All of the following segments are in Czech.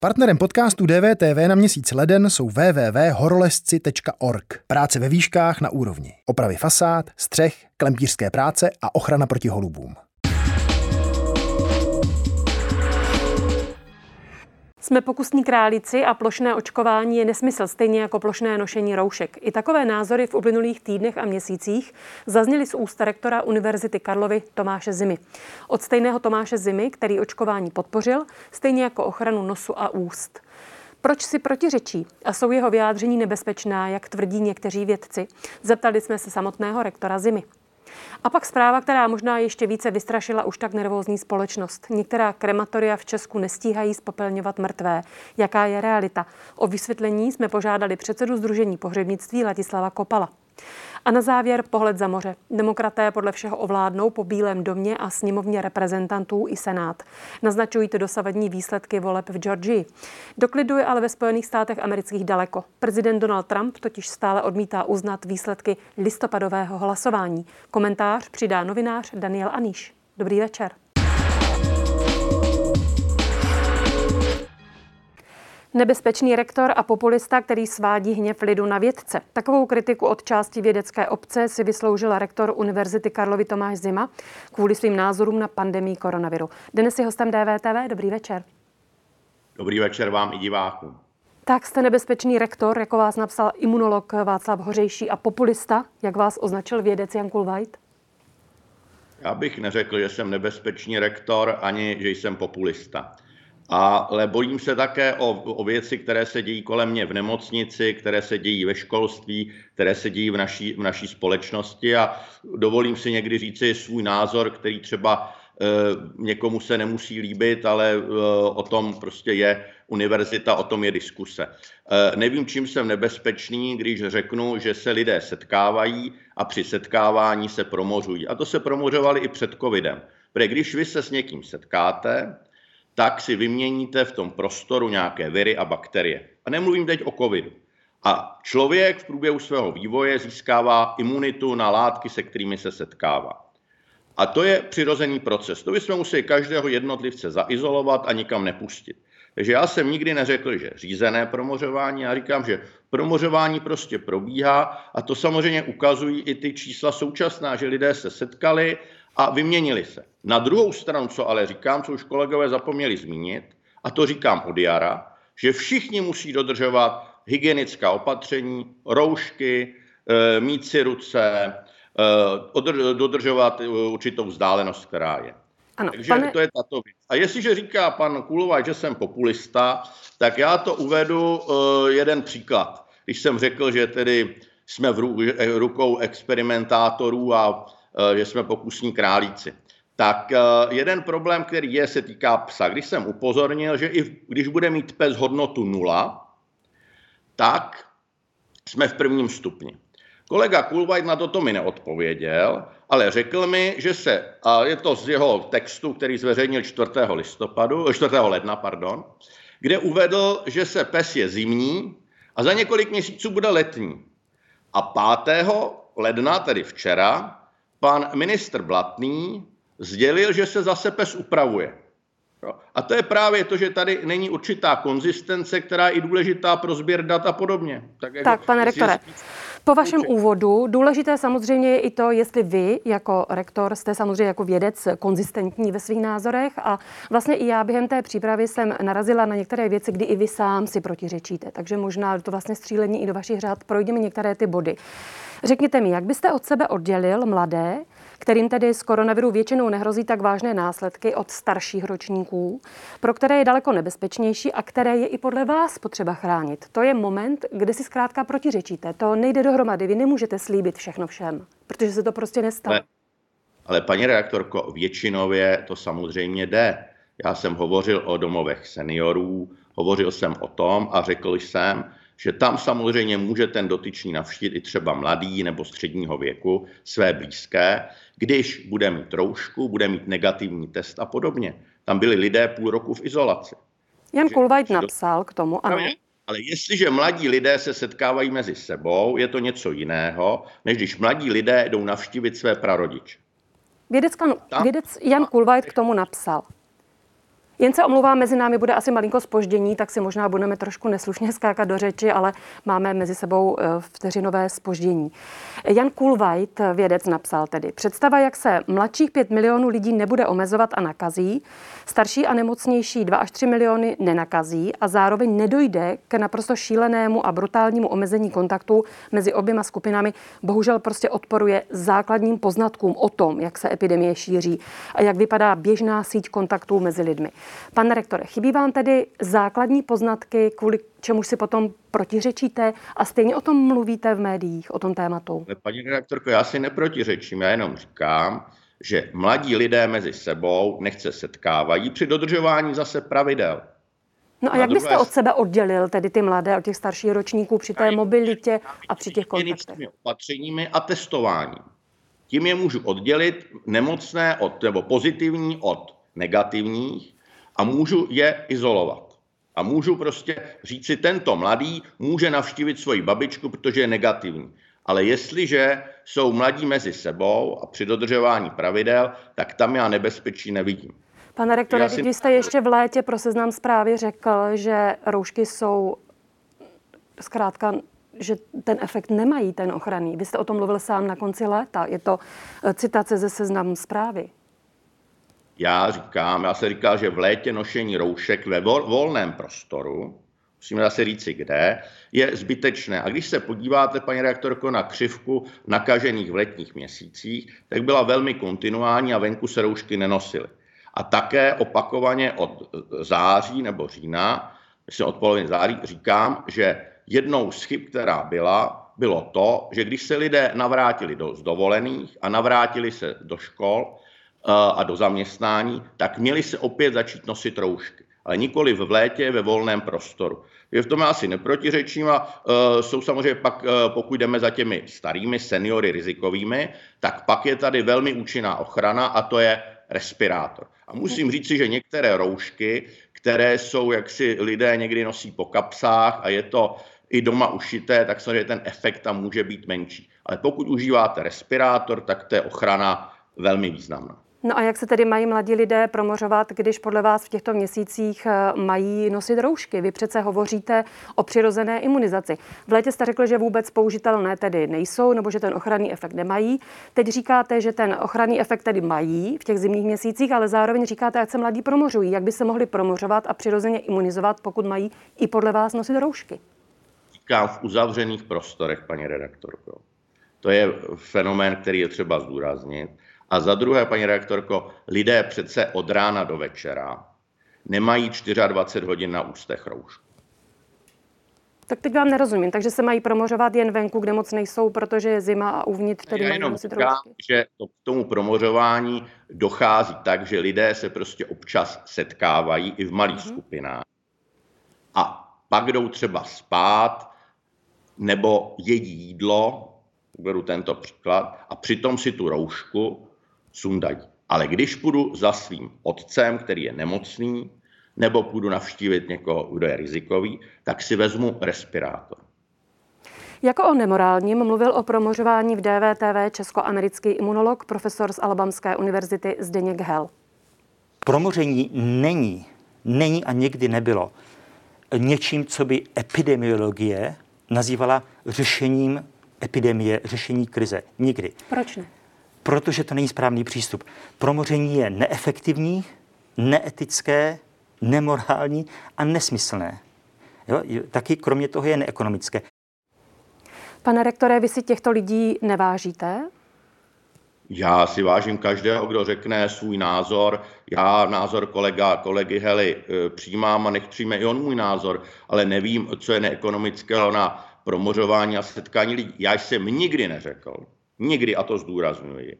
Partnerem podcastu DVTV na měsíc leden jsou www.horolezci.org. Práce ve výškách na úrovni. Opravy fasád, střech, klempířské práce a ochrana proti holubům. Jsme pokusní králíci a plošné očkování je nesmysl, stejně jako plošné nošení roušek. I takové názory v uplynulých týdnech a měsících zazněly z úst rektora Univerzity Karlovy Tomáše Zimy. Od stejného Tomáše Zimy, který očkování podpořil, stejně jako ochranu nosu a úst. Proč si protiřečí a jsou jeho vyjádření nebezpečná, jak tvrdí někteří vědci? Zeptali jsme se samotného rektora Zimy. A pak zpráva, která možná ještě více vystrašila už tak nervózní společnost. Některá krematoria v Česku nestíhají spopelňovat mrtvé. Jaká je realita? O vysvětlení jsme požádali předsedu Združení pohřebnictví Ladislava Kopala. A na závěr pohled za moře. Demokraté podle všeho ovládnou po Bílém domě a sněmovně reprezentantů i Senát. Naznačují to dosavadní výsledky voleb v Georgii. Do klidu je ale ve Spojených státech amerických daleko. Prezident Donald Trump totiž stále odmítá uznat výsledky listopadového hlasování. Komentář přidá novinář Daniel Aníš. Dobrý večer. Nebezpečný rektor a populista, který svádí hněv lidu na vědce. Takovou kritiku od části vědecké obce si vysloužil rektor Univerzity Karlovy Tomáš Zima kvůli svým názorům na pandemii koronaviru. Dnes je hostem DVTV. Dobrý večer. Dobrý večer vám i divákům. Tak jste nebezpečný rektor, jako vás napsal imunolog Václav Hořejší a populista, jak vás označil vědec Jan Kulvajt? Já bych neřekl, že jsem nebezpečný rektor, ani že jsem populista ale bojím se také o, o věci, které se dějí kolem mě v nemocnici, které se dějí ve školství, které se dějí v naší, v naší společnosti a dovolím si někdy říci svůj názor, který třeba e, někomu se nemusí líbit, ale e, o tom prostě je univerzita, o tom je diskuse. E, nevím, čím jsem nebezpečný, když řeknu, že se lidé setkávají a při setkávání se promořují. A to se promořovali i před covidem. Protože když vy se s někým setkáte, tak si vyměníte v tom prostoru nějaké viry a bakterie. A nemluvím teď o covidu. A člověk v průběhu svého vývoje získává imunitu na látky, se kterými se setkává. A to je přirozený proces. To bychom museli každého jednotlivce zaizolovat a nikam nepustit. Takže já jsem nikdy neřekl, že řízené promořování, já říkám, že promořování prostě probíhá a to samozřejmě ukazují i ty čísla současná, že lidé se setkali a vyměnili se. Na druhou stranu, co ale říkám, co už kolegové zapomněli zmínit, a to říkám od jara, že všichni musí dodržovat hygienická opatření, roušky, e, mít si ruce, e, dodržovat určitou vzdálenost, která je. Ano, Takže pane... to je tato věc. A jestliže říká pan Kulovaj, že jsem populista, tak já to uvedu jeden příklad. Když jsem řekl, že tedy jsme v rukou experimentátorů a že jsme pokusní králíci. Tak eh, jeden problém, který je, se týká psa. Když jsem upozornil, že i když bude mít pes hodnotu nula, tak jsme v prvním stupni. Kolega Kulvajt na toto mi neodpověděl, ale řekl mi, že se, a je to z jeho textu, který zveřejnil 4. listopadu, 4. ledna, pardon, kde uvedl, že se pes je zimní a za několik měsíců bude letní. A 5. ledna, tedy včera, pan ministr Blatný sdělil, že se zase pes upravuje. A to je právě to, že tady není určitá konzistence, která je i důležitá pro sběr dat a podobně. Tak, jako, tak pane rektore, po vašem úvodu důležité samozřejmě je i to, jestli vy jako rektor jste samozřejmě jako vědec konzistentní ve svých názorech a vlastně i já během té přípravy jsem narazila na některé věci, kdy i vy sám si protiřečíte. Takže možná to vlastně střílení i do vašich řád projdeme některé ty body. Řekněte mi, jak byste od sebe oddělil mladé, kterým tedy z koronaviru většinou nehrozí tak vážné následky od starších ročníků, pro které je daleko nebezpečnější a které je i podle vás potřeba chránit. To je moment, kde si zkrátka protiřečíte. To nejde dohromady. Vy nemůžete slíbit všechno všem, protože se to prostě nestane. Ale, ale paní redaktorko, většinově to samozřejmě jde. Já jsem hovořil o domovech seniorů, hovořil jsem o tom a řekl jsem, že tam samozřejmě může ten dotyčný navštít i třeba mladý nebo středního věku své blízké, když bude mít roušku, bude mít negativní test a podobně. Tam byli lidé půl roku v izolaci. Jan Kulvajt napsal k tomu, ano. Ale jestliže mladí lidé se setkávají mezi sebou, je to něco jiného, než když mladí lidé jdou navštívit své prarodiče. Vědec, vědec Jan Kulvajt k tomu napsal. Jen se omlouvám, mezi námi bude asi malinko spoždění, tak si možná budeme trošku neslušně skákat do řeči, ale máme mezi sebou eh, vteřinové spoždění. Jan Kulvajt, vědec, napsal tedy, představa, jak se mladších 5 milionů lidí nebude omezovat a nakazí, starší a nemocnější 2 až 3 miliony nenakazí a zároveň nedojde k naprosto šílenému a brutálnímu omezení kontaktů mezi oběma skupinami, bohužel prostě odporuje základním poznatkům o tom, jak se epidemie šíří a jak vypadá běžná síť kontaktů mezi lidmi. Pane rektore, chybí vám tedy základní poznatky, kvůli čemu si potom protiřečíte a stejně o tom mluvíte v médiích, o tom tématu? Paní redaktorko, já si neprotiřečím, já jenom říkám, že mladí lidé mezi sebou nechce setkávají při dodržování zase pravidel. No a jak byste druhé... od sebe oddělil tedy ty mladé od těch starších ročníků při té mobilitě a při těch kontaktech? opatřeními a testováním. Tím je můžu oddělit nemocné od, nebo pozitivní od negativních a můžu je izolovat. A můžu prostě říct si, tento mladý může navštívit svoji babičku, protože je negativní. Ale jestliže jsou mladí mezi sebou a při dodržování pravidel, tak tam já nebezpečí nevidím. Pane rektore, si... když jste ještě v létě pro seznam zprávy řekl, že roušky jsou zkrátka že ten efekt nemají, ten ochranný. Vy jste o tom mluvil sám na konci léta. Je to eh, citace ze seznam zprávy. Já říkám, já se říkal, že v létě nošení roušek ve volném prostoru, musíme zase říci kde, je zbytečné. A když se podíváte, paní reaktorko, na křivku nakažených v letních měsících, tak byla velmi kontinuální a venku se roušky nenosily. A také opakovaně od září nebo října, myslím od poloviny září, říkám, že jednou z chyb, která byla, bylo to, že když se lidé navrátili do, z dovolených a navrátili se do škol a do zaměstnání, tak měli se opět začít nosit roušky. Ale nikoli v létě ve volném prostoru. Je v tom asi neprotiřečím a uh, jsou samozřejmě pak, uh, pokud jdeme za těmi starými seniory rizikovými, tak pak je tady velmi účinná ochrana a to je respirátor. A musím říct si, že některé roušky, které jsou, jak si lidé někdy nosí po kapsách a je to i doma ušité, tak samozřejmě ten efekt tam může být menší. Ale pokud užíváte respirátor, tak to je ochrana velmi významná. No a jak se tedy mají mladí lidé promořovat, když podle vás v těchto měsících eh, mají nosit roušky? Vy přece hovoříte o přirozené imunizaci. V létě jste řekl, že vůbec použitelné tedy nejsou, nebo že ten ochranný efekt nemají. Teď říkáte, že ten ochranný efekt tedy mají v těch zimních měsících, ale zároveň říkáte, ať se mladí promořují. Jak by se mohli promořovat a přirozeně imunizovat, pokud mají i podle vás nosit roušky? Říkám v uzavřených prostorech, paní redaktorko. To je fenomén, který je třeba zdůraznit. A za druhé, paní redaktorko, lidé přece od rána do večera nemají 24 hodin na ústech roušku. Tak teď vám nerozumím. Takže se mají promořovat jen venku, kde moc nejsou, protože je zima a uvnitř tedy Já jenom říkám, že to, k tomu promořování dochází tak, že lidé se prostě občas setkávají i v malých uh-huh. skupinách. A pak jdou třeba spát nebo jedí jídlo, beru tento příklad, a přitom si tu roušku sundají. Ale když půjdu za svým otcem, který je nemocný, nebo půjdu navštívit někoho, kdo je rizikový, tak si vezmu respirátor. Jako o nemorálním mluvil o promořování v DVTV českoamerický imunolog, profesor z Alabamské univerzity Zdeněk Hell. Promoření není, není a nikdy nebylo něčím, co by epidemiologie nazývala řešením epidemie, řešení krize. Nikdy. Proč ne? Protože to není správný přístup. Promoření je neefektivní, neetické, nemorální a nesmyslné. Jo? Taky kromě toho je neekonomické. Pane rektore, vy si těchto lidí nevážíte? Já si vážím každého, kdo řekne svůj názor. Já názor kolega, kolegy Hely e, přijímám a nech přijme i on můj názor, ale nevím, co je neekonomického na promořování a setkání lidí. Já jsem nikdy neřekl, nikdy, a to zdůraznuju,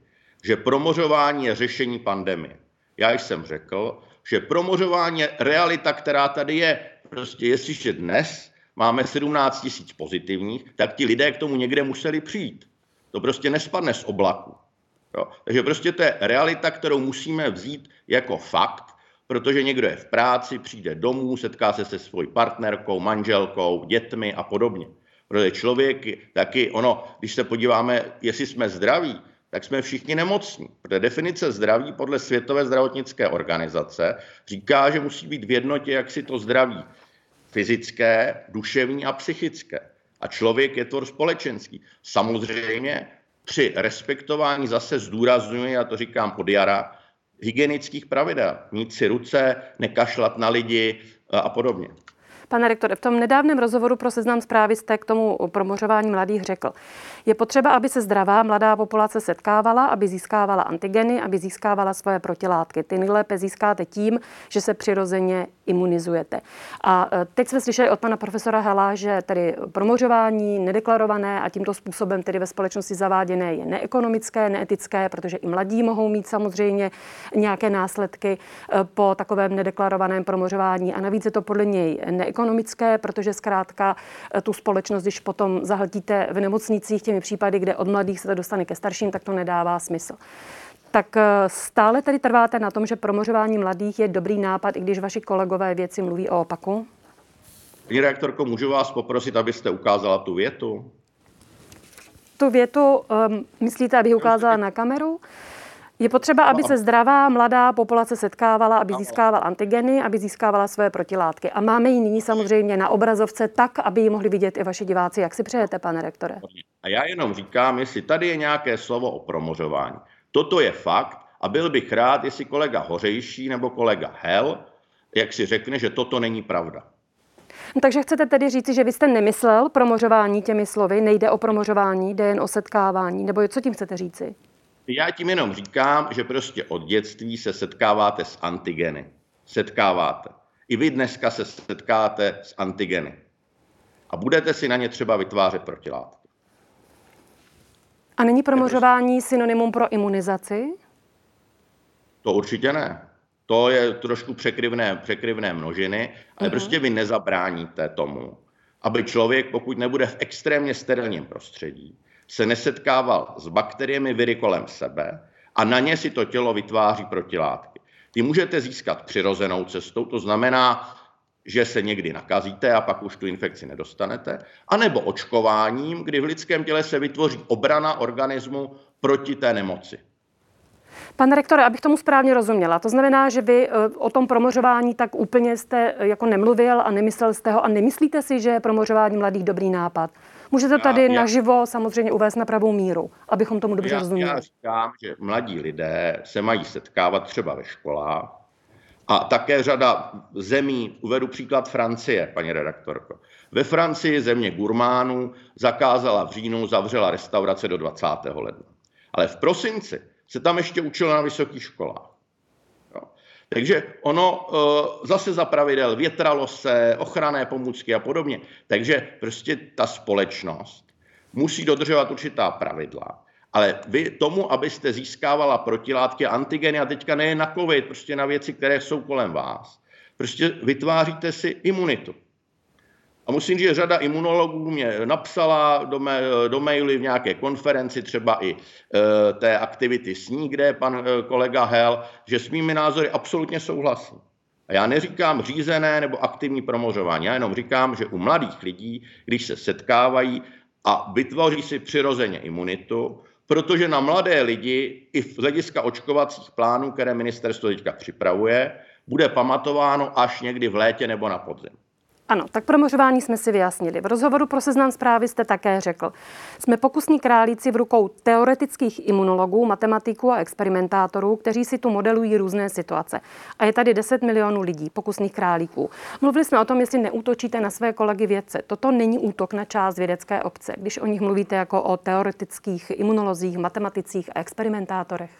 že promořování je řešení pandemie. Já jsem řekl, že promořování je realita, která tady je. Prostě jestliže dnes máme 17 tisíc pozitivních, tak ti lidé k tomu někde museli přijít. To prostě nespadne z oblaku. Jo? Takže prostě to je realita, kterou musíme vzít jako fakt, protože někdo je v práci, přijde domů, setká se se svojí partnerkou, manželkou, dětmi a podobně. Protože člověk taky, ono, když se podíváme, jestli jsme zdraví, tak jsme všichni nemocní. Protože definice zdraví podle Světové zdravotnické organizace říká, že musí být v jednotě jaksi to zdraví fyzické, duševní a psychické. A člověk je tvor společenský. Samozřejmě při respektování zase zdůrazňuji, a to říkám od jara, hygienických pravidel. Mít si ruce, nekašlat na lidi a podobně. Pane rektore, v tom nedávném rozhovoru pro seznam zprávy jste k tomu promořování mladých řekl, je potřeba, aby se zdravá mladá populace setkávala, aby získávala antigeny, aby získávala svoje protilátky. Ty nejlépe získáte tím, že se přirozeně imunizujete. A e, teď jsme slyšeli od pana profesora Hela, že tedy promořování nedeklarované a tímto způsobem tedy ve společnosti zaváděné je neekonomické, neetické, protože i mladí mohou mít samozřejmě nějaké následky e, po takovém nedeklarovaném promořování. A navíc je to podle něj neekonomické, protože zkrátka e, tu společnost, když potom zahltíte v nemocnicích těmi případy, kde od mladých se to dostane ke starším, tak to nedává smysl. Tak eh, stále tedy trváte na tom, že promořování mladých je dobrý nápad, i když vaši kolegové věci mluví o opaku? Paní reaktorko, můžu vás poprosit, abyste ukázala tu větu? Tu větu um, myslíte, aby ukázala na kameru? Je potřeba, aby se zdravá mladá populace setkávala, aby získávala antigeny, aby získávala své protilátky. A máme ji nyní samozřejmě na obrazovce tak, aby ji mohli vidět i vaši diváci. Jak si přejete, pane rektore? A já jenom říkám, jestli tady je nějaké slovo o promořování. Toto je fakt a byl bych rád, jestli kolega Hořejší nebo kolega Hel, jak si řekne, že toto není pravda. No, takže chcete tedy říci, že vy jste nemyslel promořování těmi slovy, nejde o promořování, jde jen o setkávání, nebo co tím chcete říci? Já tím jenom říkám, že prostě od dětství se setkáváte s antigeny. Setkáváte. I vy dneska se setkáte s antigeny. A budete si na ně třeba vytvářet protilátky. A není promořování synonymum pro imunizaci? To určitě ne. To je trošku překryvné, překryvné množiny, ale uh-huh. prostě vy nezabráníte tomu, aby člověk, pokud nebude v extrémně sterilním prostředí, se nesetkával s bakteriemi viry kolem sebe a na ně si to tělo vytváří protilátky. Ty můžete získat přirozenou cestou, to znamená, že se někdy nakazíte a pak už tu infekci nedostanete, anebo očkováním, kdy v lidském těle se vytvoří obrana organismu proti té nemoci. Pane rektore, abych tomu správně rozuměla, to znamená, že vy eh, o tom promořování tak úplně jste eh, jako nemluvil a nemyslel jste ho a nemyslíte si, že je promořování mladých dobrý nápad? Můžete tady já, naživo samozřejmě uvést na pravou míru, abychom tomu dobře já, rozuměli. Já říkám, že mladí lidé se mají setkávat třeba ve školách, a také řada zemí, uvedu příklad Francie, paní redaktorko. Ve Francii země gurmánů zakázala v říjnu, zavřela restaurace do 20. ledna. Ale v prosinci se tam ještě učilo na vysokých školách. Takže ono e, zase za pravidel větralo se, ochranné pomůcky a podobně. Takže prostě ta společnost musí dodržovat určitá pravidla. Ale vy tomu, abyste získávala protilátky antigeny, a teďka nejen na COVID, prostě na věci, které jsou kolem vás, prostě vytváříte si imunitu. A musím říct, že řada imunologů mě napsala do, mé, do maily v nějaké konferenci, třeba i e, té aktivity s ní, kde je pan e, kolega Hel, že s mými názory absolutně souhlasí. A já neříkám řízené nebo aktivní promořování, já jenom říkám, že u mladých lidí, když se setkávají a vytvoří si přirozeně imunitu, protože na mladé lidi i v hlediska očkovacích plánů, které ministerstvo teďka připravuje, bude pamatováno až někdy v létě nebo na podzim. Ano, tak promořování jsme si vyjasnili. V rozhovoru pro seznam zprávy jste také řekl, jsme pokusní králíci v rukou teoretických imunologů, matematiků a experimentátorů, kteří si tu modelují různé situace. A je tady 10 milionů lidí, pokusných králíků. Mluvili jsme o tom, jestli neútočíte na své kolegy vědce. Toto není útok na část vědecké obce, když o nich mluvíte jako o teoretických imunolozích, matematicích a experimentátorech.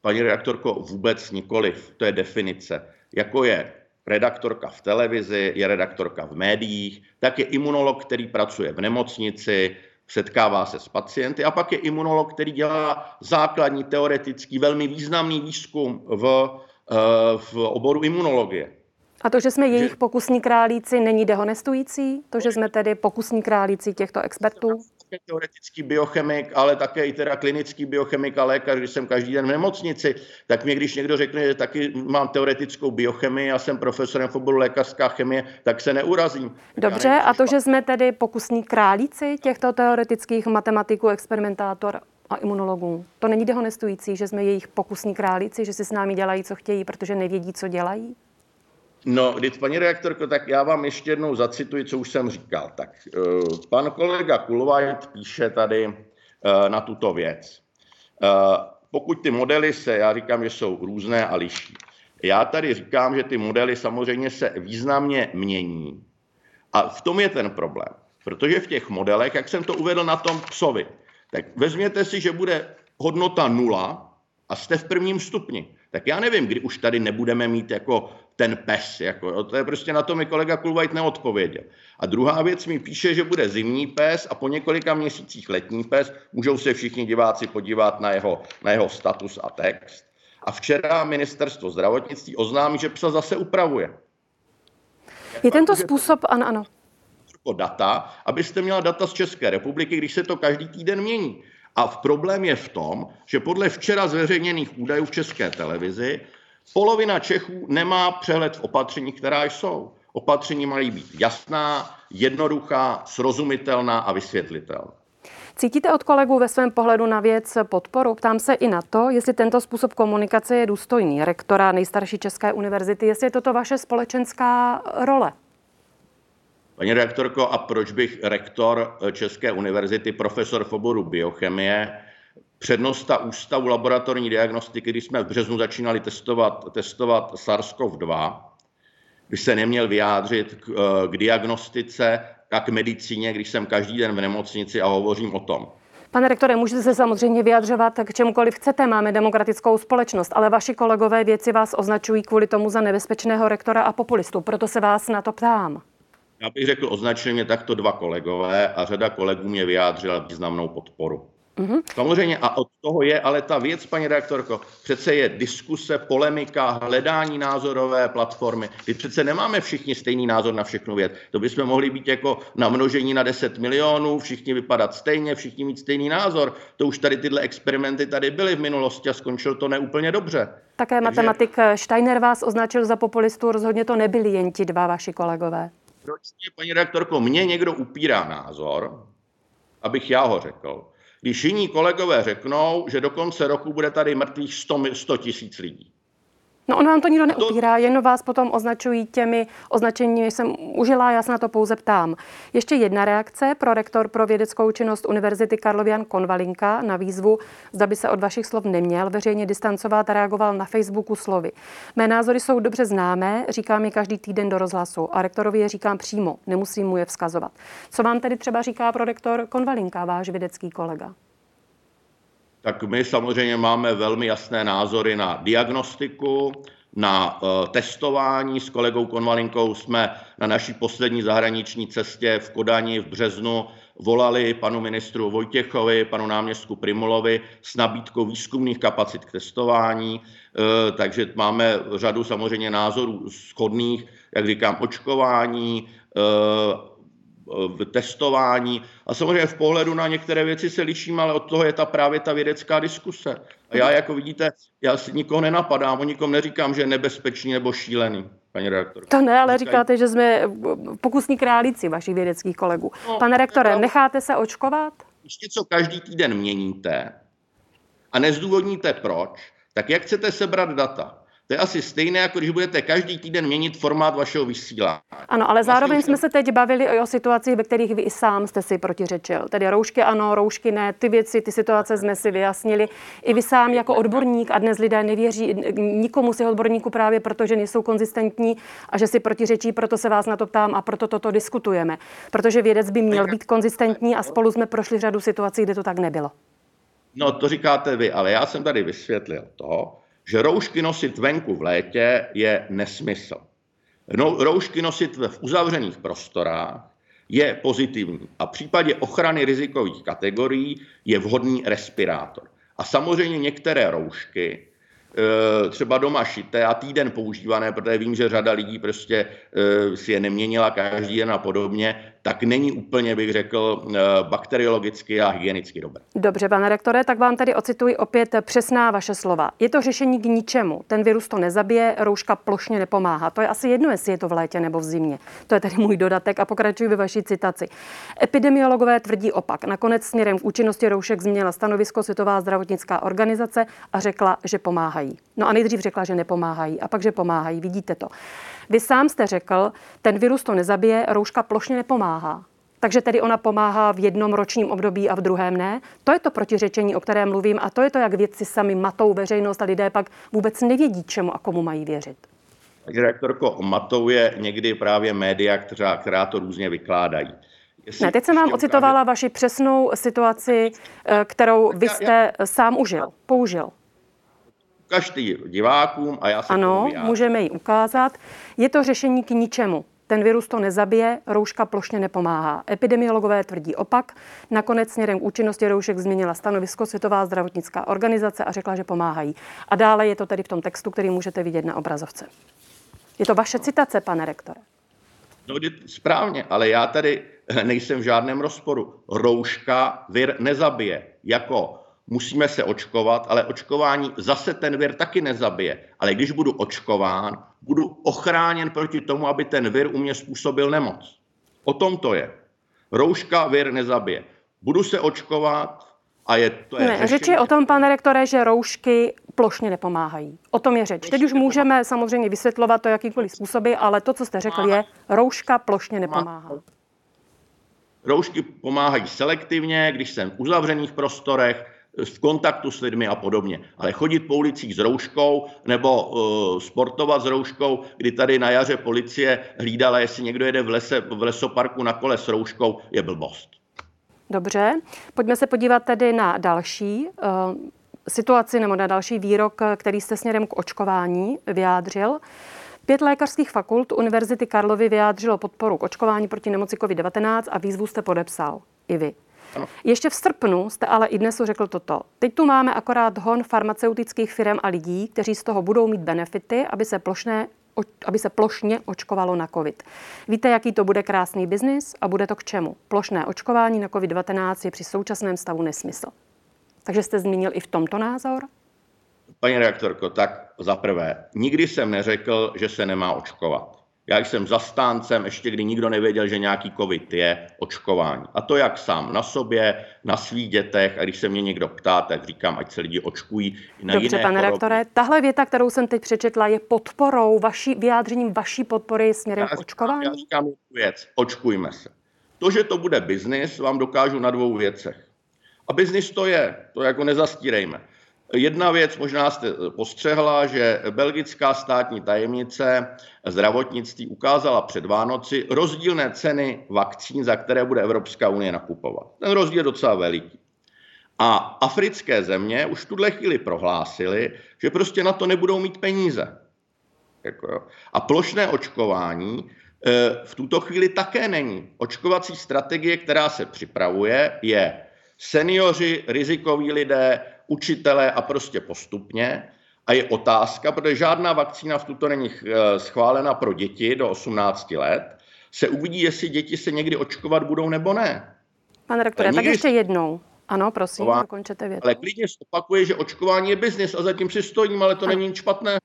Paní redaktorko, vůbec nikoliv. To je definice. Jako je redaktorka v televizi, je redaktorka v médiích, tak je imunolog, který pracuje v nemocnici, setkává se s pacienty a pak je imunolog, který dělá základní teoretický, velmi významný výzkum v, eh, v oboru imunologie. A to, že jsme jejich pokusní králíci, není dehonestující? To, že jsme tedy pokusní králíci těchto expertů? Teoretický biochemik, ale také i teda klinický biochemik a lékař, když jsem každý den v nemocnici, tak mě když někdo řekne, že taky mám teoretickou biochemii a jsem profesorem v oboru lékařská chemie, tak se neurazím. Dobře, a to, že jsme tedy pokusní králíci těchto teoretických matematiků, experimentátor, a imunologů. To není dehonestující, že jsme jejich pokusní králíci, že si s námi dělají, co chtějí, protože nevědí, co dělají? No, když paní reaktorko, tak já vám ještě jednou zacituji, co už jsem říkal. Tak uh, pan kolega Kulvajt píše tady uh, na tuto věc. Uh, pokud ty modely se, já říkám, že jsou různé a liší. Já tady říkám, že ty modely samozřejmě se významně mění. A v tom je ten problém. Protože v těch modelech, jak jsem to uvedl na tom psovi, tak vezměte si, že bude hodnota nula a jste v prvním stupni. Tak já nevím, kdy už tady nebudeme mít jako ten pes. Jako, to je prostě na to mi kolega Kulvajt neodpověděl. A druhá věc mi píše, že bude zimní pes a po několika měsících letní pes. Můžou se všichni diváci podívat na jeho, na jeho status a text. A včera ministerstvo zdravotnictví oznámí, že psa zase upravuje. Je tento způsob, ano, ano. Data, abyste měla data z České republiky, když se to každý týden mění. A v problém je v tom, že podle včera zveřejněných údajů v České televizi polovina Čechů nemá přehled v opatření, která jsou. Opatření mají být jasná, jednoduchá, srozumitelná a vysvětlitelná. Cítíte od kolegů ve svém pohledu na věc podporu? Ptám se i na to, jestli tento způsob komunikace je důstojný rektora nejstarší České univerzity, jestli je toto vaše společenská role. Paní rektorko, a proč bych rektor České univerzity, profesor v oboru biochemie, přednosta Ústavu laboratorní diagnostiky, když jsme v březnu začínali testovat, testovat SARS-CoV-2, by se neměl vyjádřit k, k diagnostice a k medicíně, když jsem každý den v nemocnici a hovořím o tom. Pane rektore, můžete se samozřejmě vyjadřovat k čemukoliv chcete, máme demokratickou společnost, ale vaši kolegové věci vás označují kvůli tomu za nebezpečného rektora a populistu, proto se vás na to ptám. Já bych řekl, označili mě takto dva kolegové a řada kolegů mě vyjádřila významnou podporu. Mm-hmm. Samozřejmě a od toho je ale ta věc, paní redaktorko, přece je diskuse, polemika, hledání názorové platformy. My přece nemáme všichni stejný názor na všechnu věc. To bychom mohli být jako na množení na 10 milionů, všichni vypadat stejně, všichni mít stejný názor. To už tady tyhle experimenty tady byly v minulosti a skončilo to neúplně dobře. Také Takže... matematik Steiner vás označil za populistu, rozhodně to nebyli jen ti dva vaši kolegové. Proč mě, paní redaktorko, mě někdo upírá názor, abych já ho řekl, když jiní kolegové řeknou, že do konce roku bude tady mrtvých 100 tisíc lidí. No on vám to nikdo neupírá, jen vás potom označují těmi označeními, jsem užila, já se na to pouze ptám. Ještě jedna reakce pro rektor pro vědeckou činnost Univerzity Karlovian Konvalinka na výzvu, zda by se od vašich slov neměl veřejně distancovat, reagoval na Facebooku slovy. Mé názory jsou dobře známé, říkám je každý týden do rozhlasu a rektorovi je říkám přímo, nemusím mu je vzkazovat. Co vám tedy třeba říká pro rektor Konvalinka, váš vědecký kolega? Tak my samozřejmě máme velmi jasné názory na diagnostiku, na uh, testování. S kolegou Konvalinkou jsme na naší poslední zahraniční cestě v Kodani v březnu volali panu ministru Vojtěchovi, panu náměstku Primulovi s nabídkou výzkumných kapacit k testování. Uh, takže máme řadu samozřejmě názorů schodných, jak říkám, očkování, uh, v testování a samozřejmě v pohledu na některé věci se liším, ale od toho je ta právě ta vědecká diskuse. A já, jako vidíte, já si nikoho nenapadám, o nikom neříkám, že je nebezpečný nebo šílený. Paní redaktor. To ne, ale říkáte, že jsme pokusní králíci vašich vědeckých kolegů. No, Pane rektore, necháte se očkovat? Když něco každý týden měníte a nezdůvodníte proč, tak jak chcete sebrat data? To je asi stejné, jako když budete každý týden měnit formát vašeho vysílání. Ano, ale zároveň vlastně jsme se teď bavili i o situacích, ve kterých vy i sám jste si protiřečil. Tedy roušky ano, roušky ne, ty věci, ty situace jsme si vyjasnili. I vy sám jako odborník a dnes lidé nevěří nikomu si odborníku právě proto, že nejsou konzistentní a že si protiřečí, proto se vás na to ptám a proto toto diskutujeme. Protože vědec by měl být konzistentní a spolu jsme prošli řadu situací, kde to tak nebylo. No to říkáte vy, ale já jsem tady vysvětlil to, že roušky nosit venku v létě je nesmysl. No, roušky nosit v uzavřených prostorách je pozitivní a v případě ochrany rizikových kategorií je vhodný respirátor. A samozřejmě některé roušky, e, třeba doma šité a týden používané, protože vím, že řada lidí prostě e, si je neměnila každý den a podobně, tak není úplně, bych řekl, eh, bakteriologicky a hygienicky dobré. Dobře, pane rektore, tak vám tady ocituji opět přesná vaše slova. Je to řešení k ničemu. Ten virus to nezabije, rouška plošně nepomáhá. To je asi jedno, jestli je to v létě nebo v zimě. To je tedy můj dodatek a pokračuji ve vaší citaci. Epidemiologové tvrdí opak. Nakonec směrem k účinnosti roušek změnila stanovisko Světová zdravotnická organizace a řekla, že pomáhají. No a nejdřív řekla, že nepomáhají a pak, že pomáhají. Vidíte to. Vy sám jste řekl, ten virus to nezabije, rouška plošně nepomáhá. Takže tedy ona pomáhá v jednom ročním období a v druhém ne. To je to protiřečení, o kterém mluvím a to je to, jak vědci sami matou veřejnost a lidé pak vůbec nevědí, čemu a komu mají věřit. Takže rektorko, matou je někdy právě média, která, která to různě vykládají. Jestli ne, teď jsem vám ocitovala ukáže... vaši přesnou situaci, eh, kterou vy jste já, já... sám užil, použil. Ukažte ji divákům a já se Ano, můžeme ji ukázat. Je to řešení k ničemu. Ten virus to nezabije, rouška plošně nepomáhá. Epidemiologové tvrdí opak. Nakonec směrem k účinnosti roušek změnila stanovisko Světová zdravotnická organizace a řekla, že pomáhají. A dále je to tedy v tom textu, který můžete vidět na obrazovce. Je to vaše citace, pane rektore. No, správně, ale já tady nejsem v žádném rozporu. Rouška vir nezabije. Jako musíme se očkovat, ale očkování zase ten vir taky nezabije. Ale když budu očkován, budu ochráněn proti tomu, aby ten vir u mě způsobil nemoc. O tom to je. Rouška vir nezabije. Budu se očkovat a je to je ne, řeč je o tom, pane rektore, že roušky plošně nepomáhají. O tom je řeč. Teď už můžeme samozřejmě vysvětlovat to jakýkoliv způsoby, ale to, co jste řekl, je, rouška plošně nepomáhá. Roušky pomáhají selektivně, když jsem v uzavřených prostorech, v kontaktu s lidmi a podobně. Ale chodit po ulicích s rouškou nebo uh, sportovat s rouškou, kdy tady na jaře policie hlídala, jestli někdo jede v, lese, v lesoparku na kole s rouškou, je blbost. Dobře, pojďme se podívat tedy na další uh, situaci nebo na další výrok, který jste směrem k očkování vyjádřil. Pět lékařských fakult Univerzity Karlovy vyjádřilo podporu k očkování proti nemoci COVID-19 a výzvu jste podepsal i vy. Ještě v srpnu jste ale i dnes řekl toto. Teď tu máme akorát hon farmaceutických firm a lidí, kteří z toho budou mít benefity, aby se plošné aby se plošně očkovalo na COVID. Víte, jaký to bude krásný biznis a bude to k čemu? Plošné očkování na COVID-19 je při současném stavu nesmysl. Takže jste zmínil i v tomto názor? Paní reaktorko, tak za prvé, nikdy jsem neřekl, že se nemá očkovat. Já jsem zastáncem, ještě kdy nikdo nevěděl, že nějaký covid je, očkování. A to jak sám na sobě, na svých dětech. A když se mě někdo ptá, tak říkám, ať se lidi očkují i na Dobře, jiné pane choroby. rektore, tahle věta, kterou jsem teď přečetla, je podporou, vaší, vyjádřením vaší podpory směrem já, k očkování? Já říkám věc, očkujme se. To, že to bude biznis, vám dokážu na dvou věcech. A biznis to je, to jako nezastírejme. Jedna věc, možná jste postřehla, že belgická státní tajemnice zdravotnictví ukázala před Vánoci rozdílné ceny vakcín, za které bude Evropská unie nakupovat. Ten rozdíl je docela veliký. A africké země už v tuhle chvíli prohlásili, že prostě na to nebudou mít peníze. Jako. A plošné očkování e, v tuto chvíli také není. Očkovací strategie, která se připravuje, je seniori, rizikoví lidé, učitelé a prostě postupně. A je otázka, protože žádná vakcína v tuto není eh, schválena pro děti do 18 let, se uvidí, jestli děti se někdy očkovat budou nebo ne. Pane rektore, tak ještě jednou. Ano, prosím, dokončete větu. Ale klidně opakuje, že očkování je biznis a zatím si stojím, ale to není nic špatné.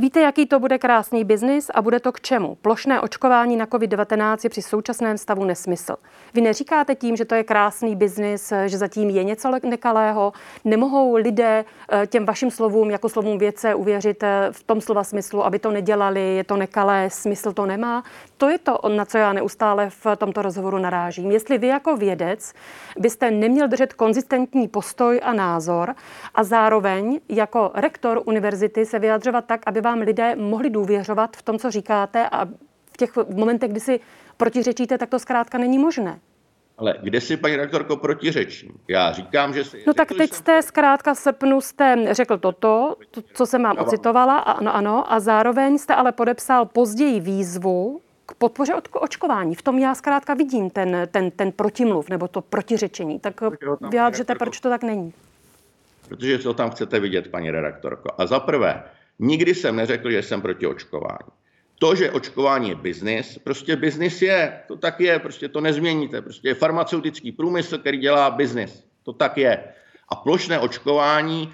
Víte, jaký to bude krásný biznis a bude to k čemu? Plošné očkování na COVID-19 je při současném stavu nesmysl. Vy neříkáte tím, že to je krásný biznis, že zatím je něco nekalého. Nemohou lidé eh, těm vašim slovům, jako slovům věce, uvěřit eh, v tom slova smyslu, aby to nedělali, je to nekalé, smysl to nemá. To je to, na co já neustále v tomto rozhovoru narážím. Jestli vy jako vědec byste neměl držet konzistentní postoj a názor a zároveň jako rektor univerzity se vyjadřovat tak, aby vám lidé mohli důvěřovat v tom, co říkáte a v těch momentech, kdy si protiřečíte, tak to zkrátka není možné. Ale kde si, paní rektorko, protiřečím? Já říkám, že si... No tak teď jste zkrátka v srpnu jste řekl toto, to, co jsem vám ocitovala, ano, ano, a zároveň jste ale podepsal později výzvu k podpoře očkování. V tom já zkrátka vidím ten, ten, ten protimluv nebo to protiřečení. Tak vyjádřete, proč to tak není. Protože to tam chcete vidět, paní redaktorko. A za prvé, Nikdy jsem neřekl, že jsem proti očkování. To, že očkování je biznis, prostě biznis je, to tak je, prostě to nezměníte. Prostě je farmaceutický průmysl, který dělá biznis. To tak je. A plošné očkování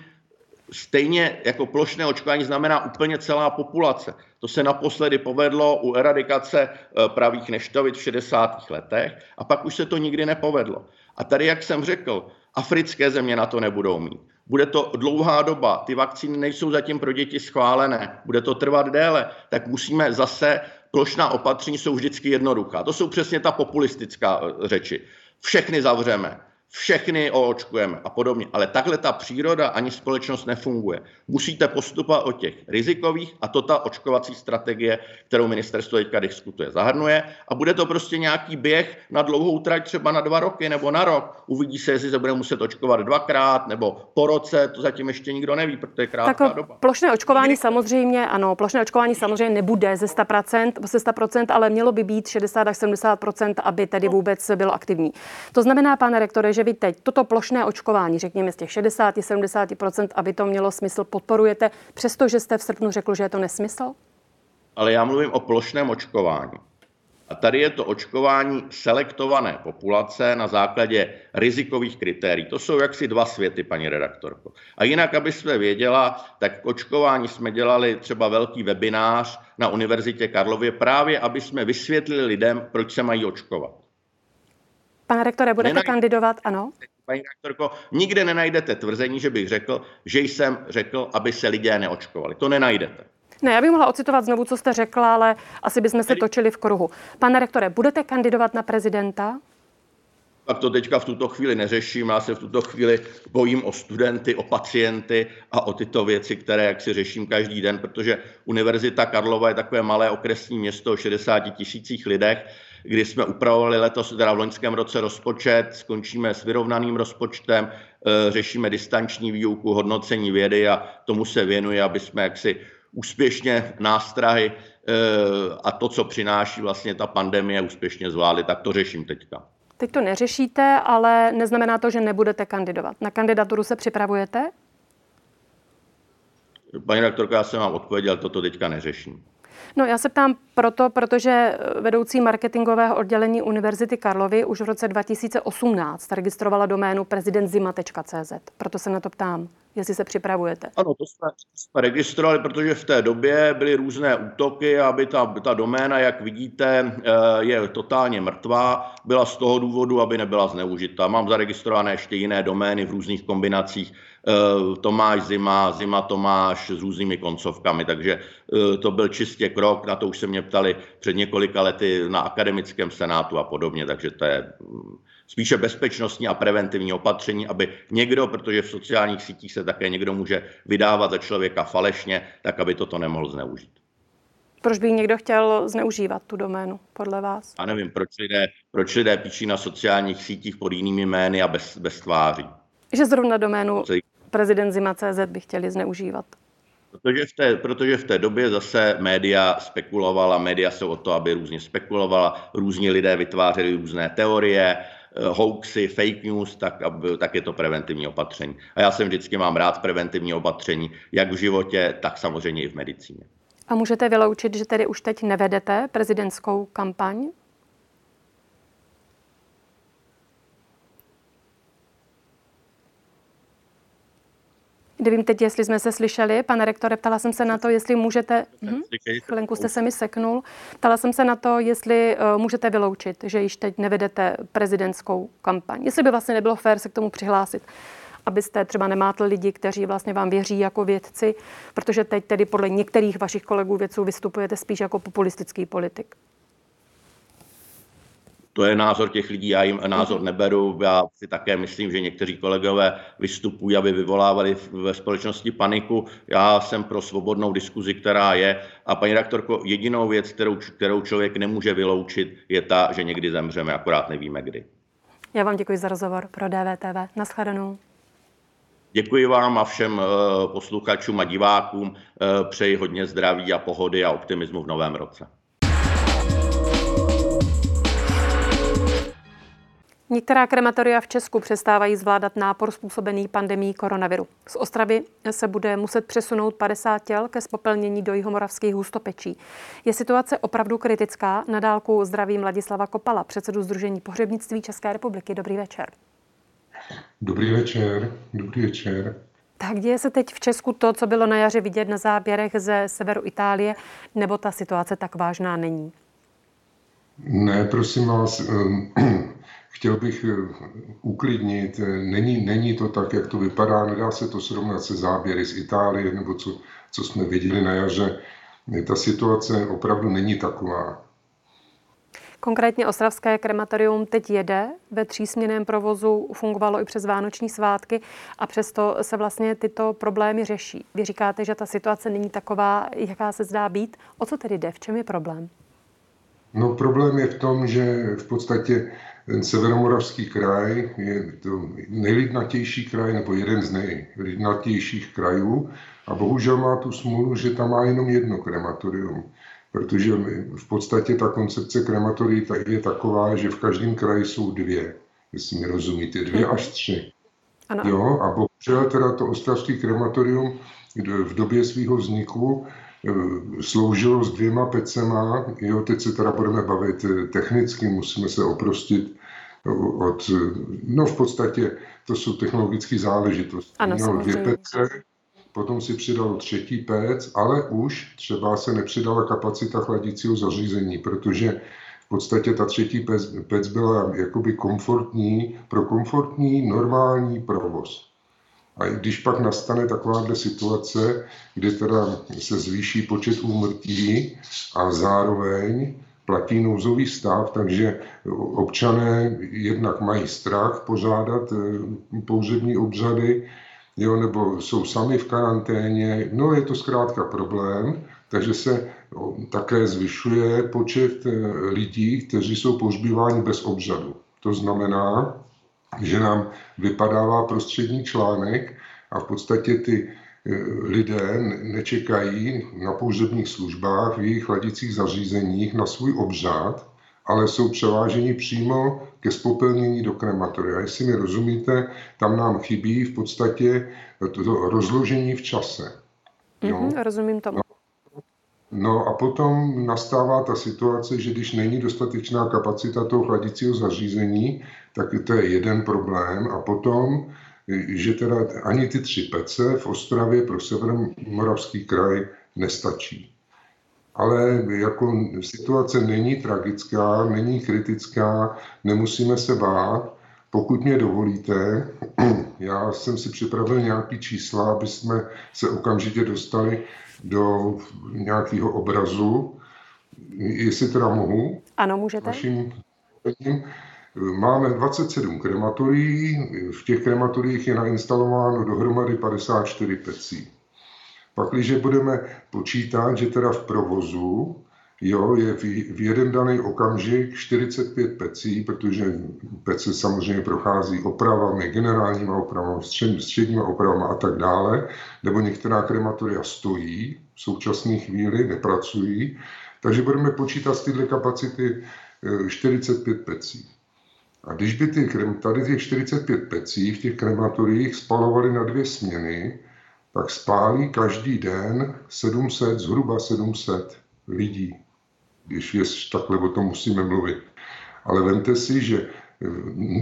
stejně jako plošné očkování znamená úplně celá populace. To se naposledy povedlo u eradikace eh, pravých neštovic v 60. letech a pak už se to nikdy nepovedlo. A tady, jak jsem řekl, africké země na to nebudou mít. Bude to dlouhá doba, ty vakcíny nejsou zatím pro děti schválené, bude to trvat déle, tak musíme zase, plošná opatření jsou vždycky jednoduchá. To jsou přesně ta populistická eh, řeči. Všechny zavřeme, všechny oočkujeme a podobně. Ale takhle ta příroda ani společnost nefunguje. Musíte postupovat o těch rizikových a to ta očkovací strategie, kterou ministerstvo teďka diskutuje, zahrnuje a bude to prostě nějaký běh na dlouhou trať, třeba na dva roky nebo na rok. Uvidí se, jestli se bude muset očkovat dvakrát nebo po roce, to zatím ještě nikdo neví, protože je krátká tak doba. Plošné očkování samozřejmě, ano, plošné očkování samozřejmě nebude ze 100%, ze 100%, ale mělo by být 60 až 70%, aby tedy vůbec bylo aktivní. To znamená, pane rektore, že vy teď toto plošné očkování, řekněme z těch 60-70%, aby to mělo smysl, podporujete, přestože jste v srpnu řekl, že je to nesmysl? Ale já mluvím o plošném očkování. A tady je to očkování selektované populace na základě rizikových kritérií. To jsou jaksi dva světy, paní redaktorko. A jinak, aby jsme věděla, tak k očkování jsme dělali třeba velký webinář na Univerzitě Karlově právě, aby jsme vysvětlili lidem, proč se mají očkovat. Pane rektore, budete Nenaj... kandidovat, ano? Paní rektorko, nikde nenajdete tvrzení, že bych řekl, že jsem řekl, aby se lidé neočkovali. To nenajdete. Ne, já bych mohla ocitovat znovu, co jste řekla, ale asi bychom se točili v kruhu. Pane rektore, budete kandidovat na prezidenta? Tak to teďka v tuto chvíli neřeším. Já se v tuto chvíli bojím o studenty, o pacienty a o tyto věci, které jak si řeším každý den, protože Univerzita Karlova je takové malé okresní město o 60 tisících lidech kdy jsme upravovali letos, teda v loňském roce rozpočet, skončíme s vyrovnaným rozpočtem, eh, řešíme distanční výuku, hodnocení vědy a tomu se věnuje, aby jsme jaksi úspěšně nástrahy eh, a to, co přináší vlastně ta pandemie, úspěšně zvládli, tak to řeším teďka. Teď to neřešíte, ale neznamená to, že nebudete kandidovat. Na kandidaturu se připravujete? Paní rektorka, já jsem vám odpověděl, toto teďka neřeším. No já se ptám proto, protože vedoucí marketingového oddělení Univerzity Karlovy už v roce 2018 registrovala doménu prezidentzima.cz. Proto se na to ptám, jestli se připravujete. Ano, to jsme, jsme registrovali, protože v té době byly různé útoky, aby ta, ta doména, jak vidíte, eh, je totálně mrtvá. Byla z toho důvodu, aby nebyla zneužita. Mám zaregistrované ještě jiné domény v různých kombinacích Eh, Tomáš Zima, Zima Tomáš s různými koncovkami, takže eh, to byl čistě krok, na to už se mě ptali před několika lety na akademickém senátu a podobně, takže to je mm, spíše bezpečnostní a preventivní opatření, aby někdo, protože v sociálních sítích se také někdo může vydávat za člověka falešně, tak aby toto nemohl zneužít. Proč by někdo chtěl zneužívat tu doménu, podle vás? A nevím, proč lidé, proč lidé píší na sociálních sítích pod jinými jmény a bez, bez tváří. Že zrovna doménu prezident Zima.cz by chtěli zneužívat? Protože v, té, protože v té době zase média spekulovala, média jsou o to, aby různě spekulovala, různí lidé vytvářeli různé teorie, hoaxy, fake news, tak, tak je to preventivní opatření. A já jsem vždycky mám rád preventivní opatření, jak v životě, tak samozřejmě i v medicíně. A můžete vyloučit, že tedy už teď nevedete prezidentskou kampaň? Nevím teď, jestli jsme se slyšeli, pane rektore, ptala jsem se na to, jestli můžete... Hm? Chvilenku jste se mi seknul. Ptala jsem se na to, jestli uh, můžete vyloučit, že již teď nevedete prezidentskou kampaň. Jestli by vlastně nebylo fér se k tomu přihlásit abyste třeba nemátli lidi, kteří vlastně vám věří jako vědci, protože teď tedy podle některých vašich kolegů vědců vystupujete spíš jako populistický politik to je názor těch lidí, já jim názor neberu. Já si také myslím, že někteří kolegové vystupují, aby vyvolávali ve společnosti paniku. Já jsem pro svobodnou diskuzi, která je. A paní rektorko, jedinou věc, kterou, kterou člověk nemůže vyloučit, je ta, že někdy zemřeme, akorát nevíme kdy. Já vám děkuji za rozhovor pro DVTV. Naschledanou. Děkuji vám a všem eh, posluchačům a divákům. Eh, přeji hodně zdraví a pohody a optimismu v novém roce. Některá krematoria v Česku přestávají zvládat nápor způsobený pandemí koronaviru. Z Ostravy se bude muset přesunout 50 těl ke spopelnění do jihomoravských hustopečí. Je situace opravdu kritická? Na dálku zdravím Ladislava Kopala, předsedu Združení pohřebnictví České republiky. Dobrý večer. Dobrý večer, dobrý večer. Tak děje se teď v Česku to, co bylo na jaře vidět na záběrech ze severu Itálie, nebo ta situace tak vážná není? Ne, prosím vás, chtěl bych eh, uklidnit, není, není to tak, jak to vypadá, nedá se to srovnat se záběry z Itálie, nebo co, co jsme viděli na jaře. Ta situace opravdu není taková. Konkrétně Ostravské krematorium teď jede ve třísměném provozu, fungovalo i přes vánoční svátky a přesto se vlastně tyto problémy řeší. Vy říkáte, že ta situace není taková, jaká se zdá být. O co tedy jde? V čem je problém? No problém je v tom, že v podstatě ten severomoravský kraj je to nejlidnatější kraj, nebo jeden z nejlidnatějších krajů a bohužel má tu smůlu, že tam má jenom jedno krematorium protože v podstatě ta koncepce krematorií je taková, že v každém kraji jsou dvě, jestli mi rozumíte, dvě až tři. Ano. Jo, a bohužel teda to ostravský krematorium v době svého vzniku sloužilo s dvěma pecema. Jo, teď se teda budeme bavit e, technicky, musíme se oprostit od, no v podstatě to jsou technologické záležitosti. Ano, no, dvě pece, potom si přidal třetí pec, ale už třeba se nepřidala kapacita chladicího zařízení, protože v podstatě ta třetí pec, pec byla jakoby komfortní, pro komfortní normální provoz. A když pak nastane takováhle situace, kdy teda se zvýší počet úmrtí a zároveň platí nouzový stav, takže občané jednak mají strach pořádat eh, pouřební obřady, jo, nebo jsou sami v karanténě. No je to zkrátka problém, takže se také zvyšuje počet e, lidí, kteří jsou pohřbíváni bez obřadu. To znamená, že nám vypadává prostřední článek a v podstatě ty e, lidé nečekají na pohřebních službách v jejich hladicích zařízeních na svůj obřad, ale jsou převáženi přímo ke spopelnění do krematoria. Jestli mi rozumíte, tam nám chybí v podstatě to rozložení v čase. Mm-hmm, rozumím tomu. No, no a potom nastává ta situace, že když není dostatečná kapacita toho chladicího zařízení, tak to je jeden problém. A potom, že teda ani ty tři pece v Ostravě pro severomoravský kraj nestačí ale jako situace není tragická, není kritická, nemusíme se bát. Pokud mě dovolíte, já jsem si připravil nějaký čísla, aby jsme se okamžitě dostali do nějakého obrazu. Jestli teda mohu? Ano, můžete. Vaším, Máme 27 krematorií, v těch krematoriích je nainstalováno dohromady 54 pecí. Pak, když budeme počítat, že teda v provozu jo, je v, v jeden daný okamžik 45 pecí, protože pece samozřejmě prochází opravami, generálníma opravami, střed, středníma opravami a tak dále, nebo některá krematoria stojí v současné chvíli, nepracují, takže budeme počítat z tyhle kapacity 45 eh, pecí. A když by ty, tady těch 45 pecí v těch krematoriích spalovali na dvě směny, tak spálí každý den 700, zhruba 700 lidí, když je, takhle o tom musíme mluvit. Ale vemte si, že eh,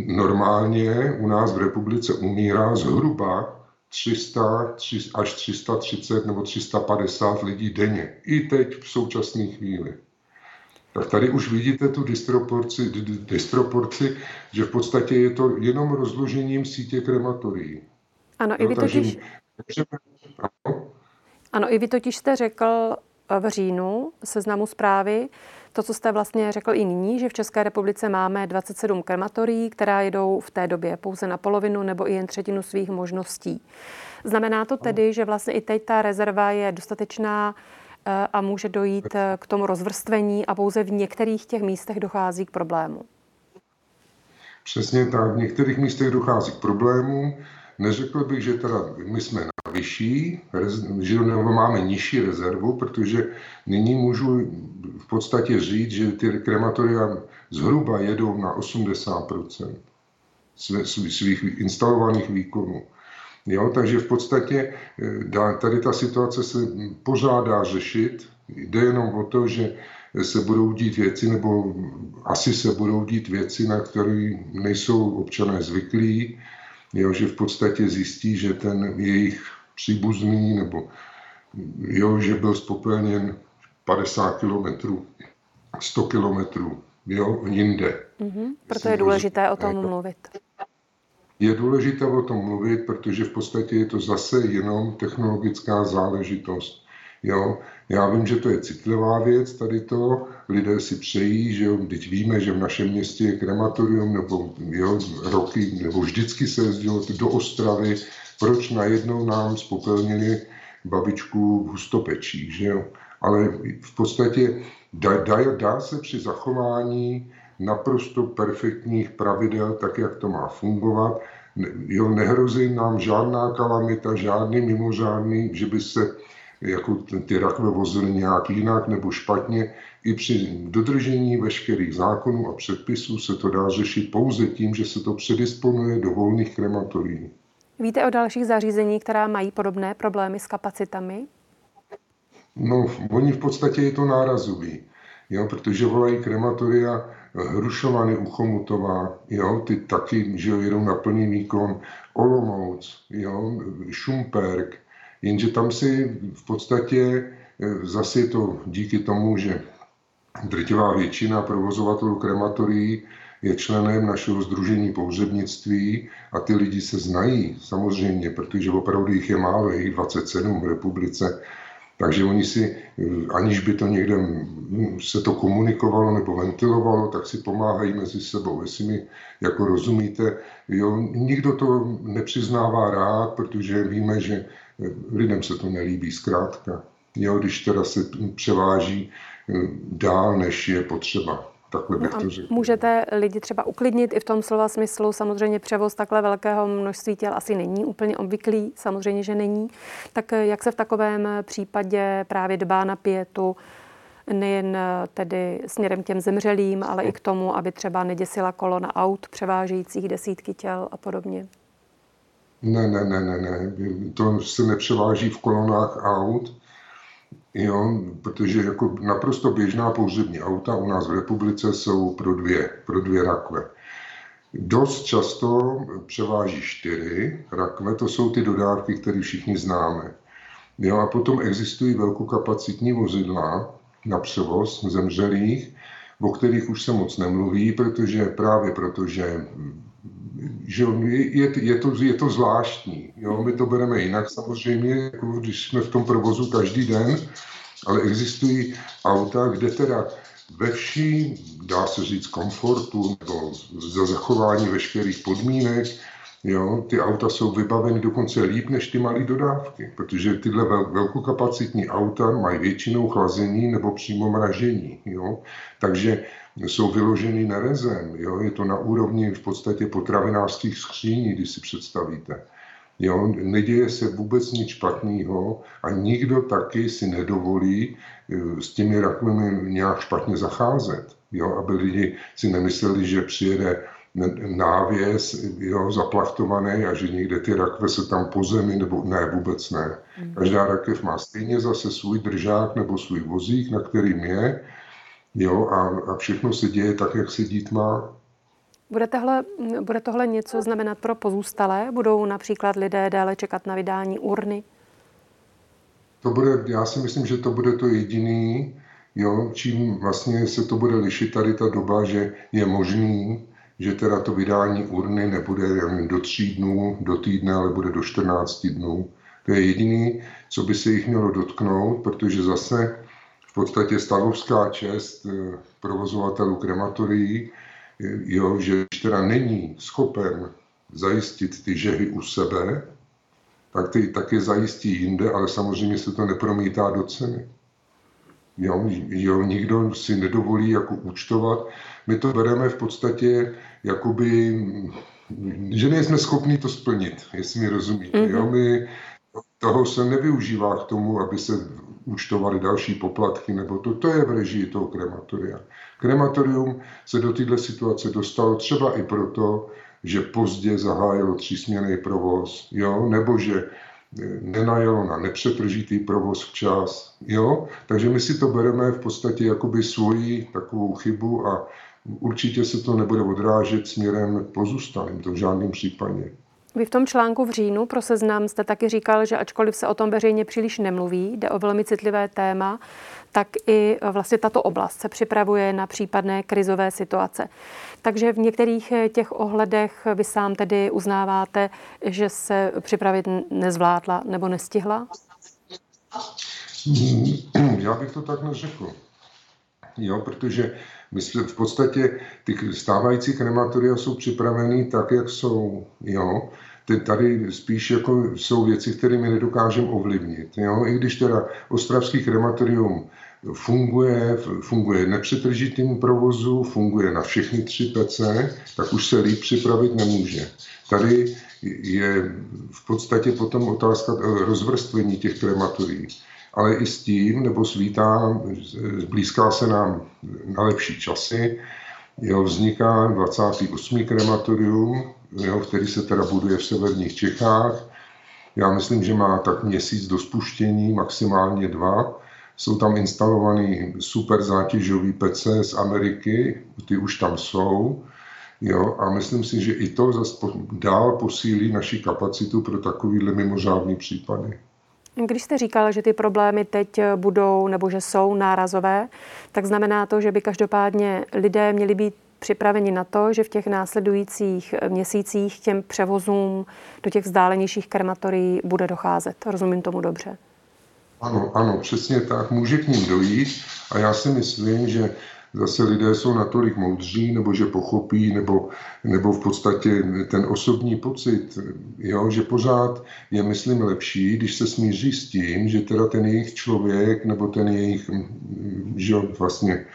normálně u nás v republice umírá zhruba 300 až 330 nebo 350 lidí denně. I teď v současné chvíli. Tak tady už vidíte tu disproporci, disproporci, že v podstatě je to jenom rozložením sítě krematorií. Ano, no, i vy totiž, ano, i vy totiž jste řekl v říjnu seznamu zprávy, to, co jste vlastně řekl i nyní, že v České republice máme 27 krematorií, která jedou v té době pouze na polovinu nebo i jen třetinu svých možností. Znamená to tedy, že vlastně i teď ta rezerva je dostatečná eh, a může dojít eh, k tomu rozvrstvení a pouze v některých těch místech dochází k problému? Přesně tak, v některých místech dochází k problému. Neřekl bych, že teda my jsme na vyšší, že máme nižší rezervu, protože nyní můžu v podstatě říct, že ty krematoria zhruba jedou na 80%. svých instalovaných výkonů. Jo, takže v podstatě eh, tady ta situace se pořád dá řešit. Jde jenom o to, že se budou dít věci, nebo asi se budou dít věci, na které nejsou občané zvyklí, jo, že v podstatě zjistí, že ten jejich příbuzný, nebo jo, že byl spopelněn 50 kilometrů, 100 kilometrů, jo, jinde. Mm-hmm, proto je důležité o tom mluvit. Je důležité o tom mluvit, protože v podstatě je to zase jenom technologická záležitost. Jo? Já vím, že to je citlivá věc, tady to. Lidé si přejí, že jo, teď víme, že v našem městě je krematorium, nebo jo, roky, nebo vždycky se jezdilo do Ostravy. Proč najednou nám spopelnili babičku v hustopečí, že jo? Ale v podstatě dá, dá, dá se při zachování naprosto perfektních pravidel, tak jak to má fungovat. Jo, nehrozí nám žádná kalamita, žádný mimořádný, že by se jako ty rakve vozily nějak jinak nebo špatně. I při dodržení veškerých zákonů a předpisů se to dá řešit pouze tím, že se to předisponuje do volných krematorií. Víte o dalších zařízení, která mají podobné problémy s kapacitami? No, oni v podstatě je to nárazový, jo, protože volají krematoria Hrušovany u Chomutová, jo, ty taky, že jo, jedou na plný výkon, Olomouc, jo, Šumperk, jenže tam si v podstatě eh, zase je to díky tomu, že drtivá většina provozovatelů krematorií je členem našeho združení pohřebnictví a ty lidi se znají samozřejmě, protože opravdu jich je málo, je jich 27 v republice, takže oni si, aniž by to někde se to komunikovalo nebo ventilovalo, tak si pomáhají mezi sebou. Jestli mi jako rozumíte, jo, nikdo to nepřiznává rád, protože víme, že lidem se to nelíbí zkrátka. Jo, když teda se převáží dál, než je potřeba. Takhle bych no to řekl. Můžete lidi třeba uklidnit i v tom slova smyslu. Samozřejmě převoz takhle velkého množství těl asi není úplně obvyklý, samozřejmě, že není. Tak jak se v takovém případě právě dbá na pětu, nejen tedy směrem k těm zemřelým, ale i k tomu, aby třeba neděsila kolona aut převážejících desítky těl a podobně? Ne, ne, ne, ne, ne. To se nepřeváží v kolonách aut Jo, protože jako naprosto běžná pohřební auta u nás v republice jsou pro dvě, pro dvě rakve. Dost často převáží čtyři rakve, to jsou ty dodávky, které všichni známe. Jo, a potom existují velkokapacitní vozidla na převoz zemřelých, o kterých už se moc nemluví, protože právě protože že je, je, to, je to zvláštní. Jo? My to bereme jinak samozřejmě, jako když jsme v tom provozu každý den, ale existují auta, kde teda ve vší, dá se říct, komfortu nebo za zachování veškerých podmínek, jo, ty auta jsou vybaveny dokonce líp než ty malé dodávky, protože tyhle velkokapacitní auta mají většinou chlazení nebo přímo mražení. Jo. Takže jsou vyloženy na rezem. Jo? Je to na úrovni v podstatě potravinářských skříní, když si představíte. Jo? Neděje se vůbec nic špatného a nikdo taky si nedovolí eh, s těmi rakvemi nějak špatně zacházet. Jo? Aby lidi si nemysleli, že přijede návěs jo, zaplachtovaný a že někde ty rakve se tam po zemi, nebo ne, vůbec ne. Hmm. Každá rakev má stejně zase svůj držák nebo svůj vozík, na kterým je Jo, a, a všechno se děje tak, jak se dít má. Bude tohle, bude tohle něco znamenat pro pozůstalé? Budou například lidé déle čekat na vydání urny? To bude, já si myslím, že to bude to jediný, jo, čím vlastně se to bude lišit tady ta doba, že je možný, že teda to vydání urny nebude jen do tří dnů, do týdne, ale bude do 14 dnů. To je jediný, co by se jich mělo dotknout, protože zase v podstatě stavovská čest eh, provozovatelů krematorií, jo, že teda není schopen zajistit ty žehy u sebe, tak ty taky zajistí jinde, ale samozřejmě se to nepromítá do ceny. Jo, jo, nikdo si nedovolí jako účtovat. My to bereme v podstatě jakoby, že nejsme schopni to splnit, jestli mi rozumíte. Mm-hmm. Jo, my toho se nevyužívá k tomu, aby se účtovali další poplatky, nebo to, to je v režii toho krematoria. Krematorium se do této situace dostalo třeba i proto, že pozdě zahájilo třísměný provoz, jo, nebo že nenajelo na nepřetržitý provoz včas. Jo? Takže my si to bereme v podstatě jakoby svoji takovou chybu a určitě se to nebude odrážet směrem pozůstalým, to v žádném případě. Vy v tom článku v říjnu pro seznam jste taky říkal, že ačkoliv se o tom veřejně příliš nemluví, jde o velmi citlivé téma, tak i vlastně tato oblast se připravuje na případné krizové situace. Takže v některých eh, těch ohledech vy sám tedy uznáváte, že se připravit nezvládla nebo nestihla? Já bych to tak neřekl. Jo, protože my jsme v podstatě ty stávající krematoria jsou připraveny tak, jak jsou. Jo. Tady spíš jako jsou věci, které my nedokážeme ovlivnit. Jo. I když teda ostravský krematorium funguje, funguje nepřetržitým provozu, funguje na všechny tři pece, tak už se líp připravit nemůže. Tady je v podstatě potom otázka rozvrstvení těch krematorií. Ale i s tím, nebo svítá, blízká se nám na lepší časy, jo, vzniká 28. krematorium, jo, který se teda buduje v severních Čechách. Já myslím, že má tak měsíc do spuštění, maximálně dva jsou tam instalovaný super zátěžový pece z Ameriky, ty už tam jsou. Jo, a myslím si, že i to zase dál posílí naši kapacitu pro takovýhle mimořádný případy. Když jste říkal, že ty problémy teď budou nebo že jsou nárazové, tak znamená to, že by každopádně lidé měli být připraveni na to, že v těch následujících měsících těm převozům do těch vzdálenějších krematorií bude docházet. Rozumím tomu dobře. Ano, ano, přesně tak. Může k ním dojít a já si myslím, že zase lidé jsou natolik moudří, nebo že pochopí, nebo, nebo v podstatě ten osobní pocit, jo, že pořád je, myslím, lepší, když se smíří s tím, že teda ten jejich člověk, nebo ten jejich, že vlastně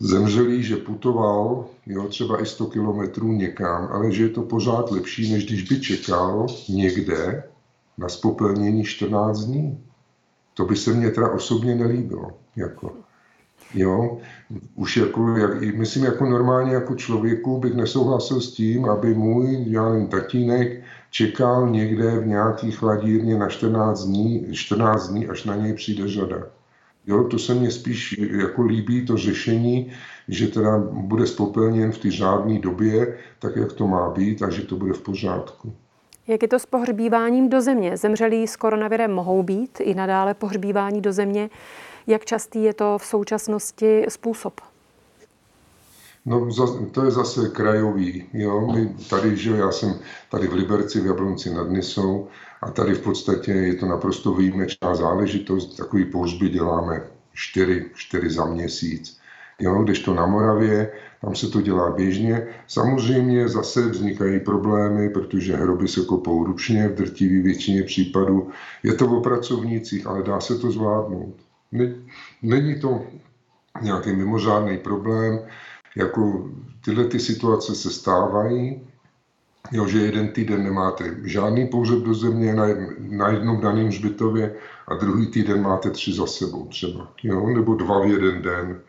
zemřelý, že putoval, jo, třeba i 100 kilometrů někam, ale že je to pořád lepší, než když by čekal někde na spopelnění 14 dní. To by se mně teda osobně nelíbilo. Jako. Jo, už jako, jak, myslím, jako normálně jako člověku bych nesouhlasil s tím, aby můj, nevím, tatínek čekal někde v nějaký chladírně na 14 dní, 14 dní, až na něj přijde řada. Jo, to se mně spíš jako líbí, to řešení, že teda bude spopelněn v té řádné době, tak jak to má být a že to bude v pořádku. Jak je to s pohřbíváním do země? Zemřelí s koronavirem mohou být i nadále pohřbívání do země. Jak častý je to v současnosti způsob? No, to je zase krajový. Jo? My tady, že já jsem tady v Liberci, v Jablonci nad Nisou a tady v podstatě je to naprosto výjimečná záležitost. Takový pohřby děláme čtyři, čtyři za měsíc. Jo? to na Moravě, tam se to dělá běžně. Samozřejmě zase vznikají problémy, protože hroby se kopou ručně v drtivé většině případů. Je to o pracovnících, ale dá se to zvládnout. Není to nějaký mimořádný problém, jako tyhle ty situace se stávají, jo, že jeden týden nemáte žádný pohřeb do země na, na jednom daném hřbitově a druhý týden máte tři za sebou třeba, jo, nebo dva v jeden den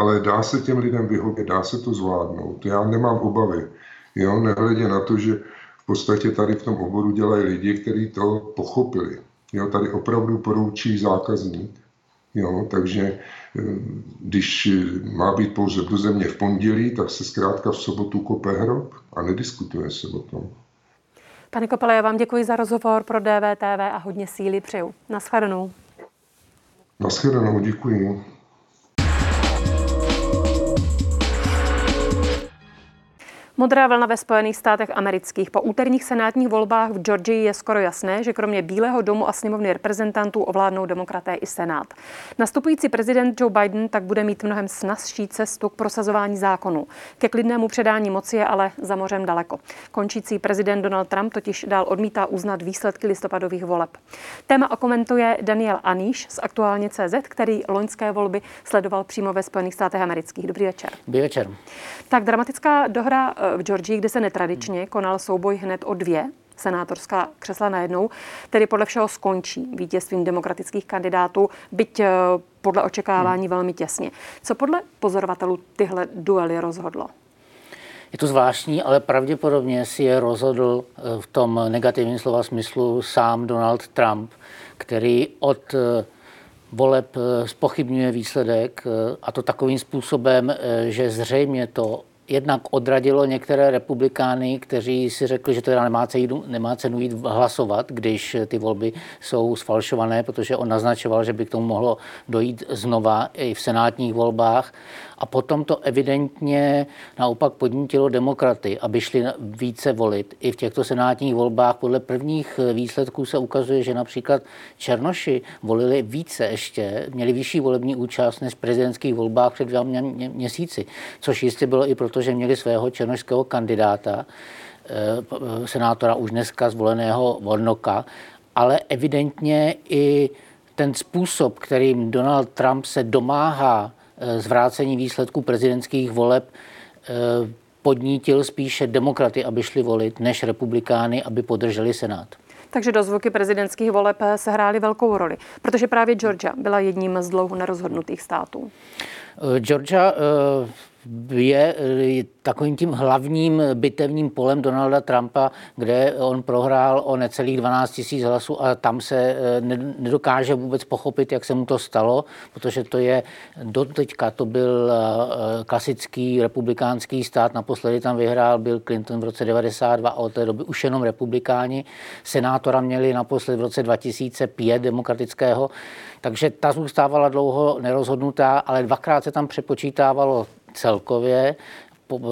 ale dá se těm lidem vyhovět, dá se to zvládnout. Já nemám obavy. Jo, nehledě na to, že v podstatě tady v tom oboru dělají lidi, kteří to pochopili. Jo, tady opravdu poroučí zákazník. Jo, takže eh, když má být pouze do země v pondělí, tak se zkrátka v sobotu kope hrob a nediskutuje se o tom. Pane Kopele, já vám děkuji za rozhovor pro DVTV a hodně síly přeju. Naschledanou. Naschledanou, děkuji. Modrá vlna ve Spojených státech amerických. Po úterních senátních volbách v Georgii je skoro jasné, že kromě Bílého domu a sněmovny reprezentantů ovládnou demokraté i senát. Nastupující prezident Joe Biden tak bude mít mnohem snazší cestu k prosazování zákonu. Ke klidnému předání moci je ale za mořem daleko. Končící prezident Donald Trump totiž dál odmítá uznat výsledky listopadových voleb. Téma okomentuje Daniel Aníš z Aktuálně CZ, který loňské volby sledoval přímo ve Spojených státech amerických. Dobrý večer. Dobrý večer. Tak dramatická dohra eh, v Georgii, kde se netradičně konal souboj hned o dvě senátorská křesla najednou, tedy podle všeho skončí vítězstvím demokratických kandidátů, byť eh, podle očekávání hmm. velmi těsně. Co podle pozorovatelů tyhle duely rozhodlo? Je to zvláštní, ale pravděpodobně si je rozhodl eh, v tom negativním slova smyslu sám Donald Trump, který od eh, voleb spochybňuje výsledek a to takovým způsobem, že zřejmě to jednak odradilo některé republikány, kteří si řekli, že teda nemá cenu, nemá cenu jít hlasovat, když ty volby jsou sfalšované, protože on naznačoval, že by k tomu mohlo dojít znova i v senátních volbách. A potom to evidentně naopak podnítilo demokraty, aby šli více volit. I v těchto senátních volbách podle prvních výsledků se ukazuje, že například Černoši volili více ještě, měli vyšší volební účast než v prezidentských volbách před dvěma měsíci, což jistě bylo i proto, že měli svého černošského kandidáta, eh, senátora už dneska zvoleného Vornoka, ale evidentně i ten způsob, kterým Donald Trump se domáhá Eh, zvrácení výsledků prezidentských voleb eh, podnítil spíše demokraty, aby šli volit, než republikány, aby podrželi Senát. Takže dozvuky prezidentských voleb eh, sehrály velkou roli, protože právě Georgia byla jedním z dlouho nerozhodnutých států. Georgia je takovým tím hlavním bitevním polem Donalda Trumpa, kde on prohrál o necelých 12 tisíc hlasů a tam se eh, nedokáže vůbec pochopit, jak se mu to stalo, protože to je doteďka to byl eh, klasický republikánský stát, naposledy tam vyhrál Bill Clinton v roce 92 a od té doby už jenom republikáni. Senátora měli naposledy v roce 2005 demokratického, takže ta zůstávala dlouho nerozhodnutá, ale dvakrát se tam přepočítávalo celkově,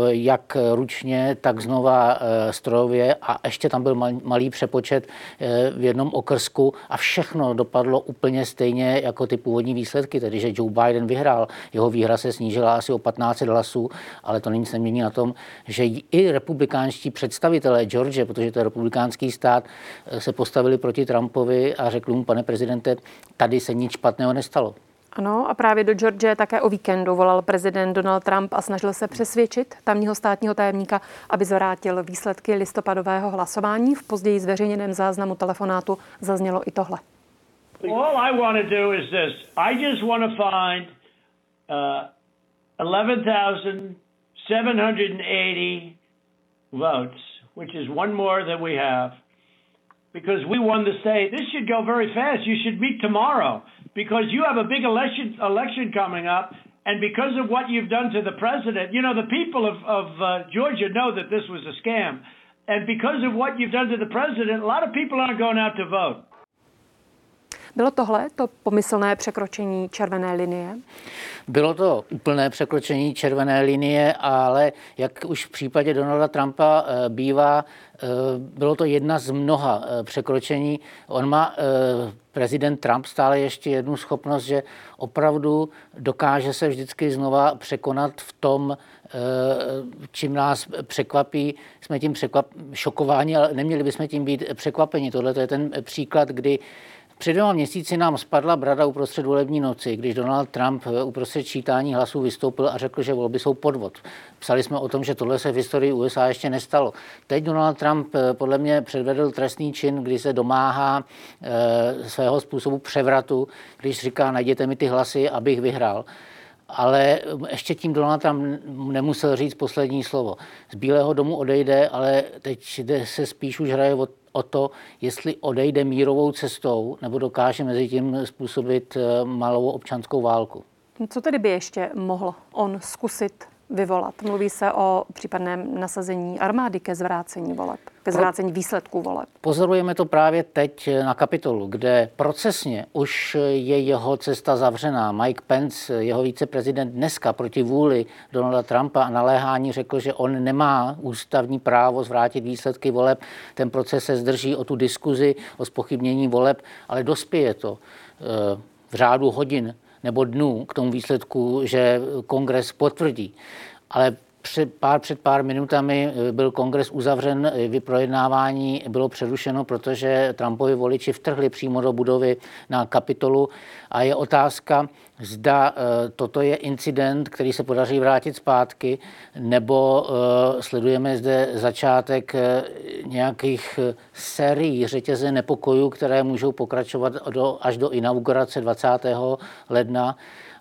jak ručně, tak znova eh, strojově a ještě tam byl malý přepočet eh, v jednom okrsku a všechno dopadlo úplně stejně jako ty původní výsledky, tedy že Joe Biden vyhrál. Jeho výhra se snížila asi o 15 hlasů, ale to nic nemění na tom, že i republikánští představitelé George, protože to je republikánský stát, eh, se postavili proti Trumpovi a řekli mu, pane prezidente, tady se nic špatného nestalo. Ano, a právě do Georgie také o víkendu volal prezident Donald Trump a snažil se přesvědčit tamního státního tajemníka, aby zvrátil výsledky listopadového hlasování. V později zveřejněném záznamu telefonátu zaznělo i tohle. All I want to do is this. I just want to find uh, 11,780 votes, which is one more than we have. Because we won the state. This should go very fast. You should meet tomorrow. Because you have a big election election coming up, and because of what you've done to the president, you know the people of, of uh, Georgia know that this was a scam, and because of what you've done to the president, a lot of people aren't going out to vote. Bylo tohle to pomyslné překročení červené linie? Bylo to úplné překročení červené linie, ale jak už v případě Donalda Trumpa eh, bývá, eh, bylo to jedna z mnoha eh, překročení. On má prezident Trump stále ještě jednu schopnost, že opravdu dokáže se vždycky znova překonat v tom, čím nás překvapí, jsme tím překvap, šokováni, ale neměli bychom tím být překvapeni. Tohle je ten příklad, kdy před dvěma měsíci nám spadla brada uprostřed volební noci, když Donald Trump uprostřed čítání hlasů vystoupil a řekl, že volby jsou podvod. Psali jsme o tom, že tohle se v historii USA ještě nestalo. Teď Donald Trump eh, podle mě předvedl trestný čin, kdy se domáhá e, svého způsobu převratu, když říká, najděte mi ty hlasy, abych vyhrál ale ještě tím Donald Trump nemusel říct poslední slovo. Z Bílého domu odejde, ale teď se spíš už hraje o, o to, jestli odejde mírovou cestou nebo dokáže mezi tím způsobit eh, malou občanskou válku. Co tedy by ještě mohl on zkusit vyvolat? Mluví se o případném nasazení armády ke zvrácení voleb, ke zvrácení výsledků voleb. Pozorujeme to právě teď na kapitolu, kde procesně už je jeho cesta zavřená. Mike Pence, jeho viceprezident, dneska proti vůli Donalda Trumpa a naléhání řekl, že on nemá ústavní právo zvrátit výsledky voleb. Ten proces se zdrží o tu diskuzi, o spochybnění voleb, ale dospěje to eh, v řádu hodin nebo dnů k tomu výsledku, že kongres potvrdí. Ale před pár, před pár minutami eh, byl kongres uzavřen, eh, vyprojednávání bylo přerušeno, protože Trumpovi voliči vtrhli přímo do budovy na kapitolu a je otázka, zda eh, toto je incident, který se podaří vrátit zpátky, nebo sledujeme zde začátek nějakých sérií řetěze nepokojů, které můžou pokračovat do, až do inaugurace 20. ledna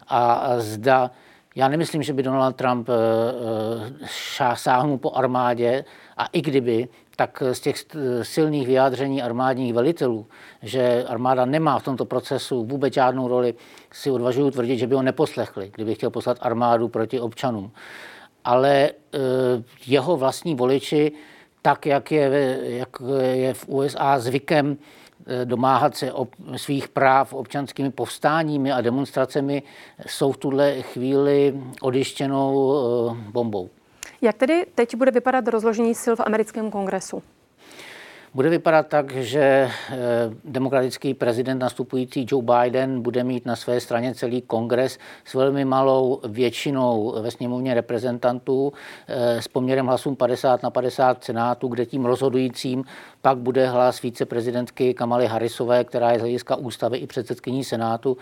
a zda Já nemyslím, že by Donald Trump sáhnul po armádě a i kdyby, tak z těch silných vyjádření armádních velitelů, že armáda nemá v tomto procesu vůbec žádnou roli, si odvažuju tvrdit, že by ho neposlechli, kdyby chtěl poslat armádu proti občanům. Ale jeho vlastní voliči, tak jak je, jak je v USA zvykem, domáhat se ob, svých práv občanskými povstáními a demonstracemi, jsou v tuhle chvíli odyštěnou bombou. Jak tedy teď bude vypadat rozložení sil v americkém kongresu? Bude vypadat tak, že eh, demokratický prezident nastupující Joe Biden bude mít na své straně celý kongres s velmi malou většinou ve sněmovně reprezentantů eh, s poměrem hlasům 50 na 50 senátu, kde tím rozhodujícím pak bude hlas víceprezidentky Kamaly Harrisové, která je z hlediska ústavy i předsedkyní senátu.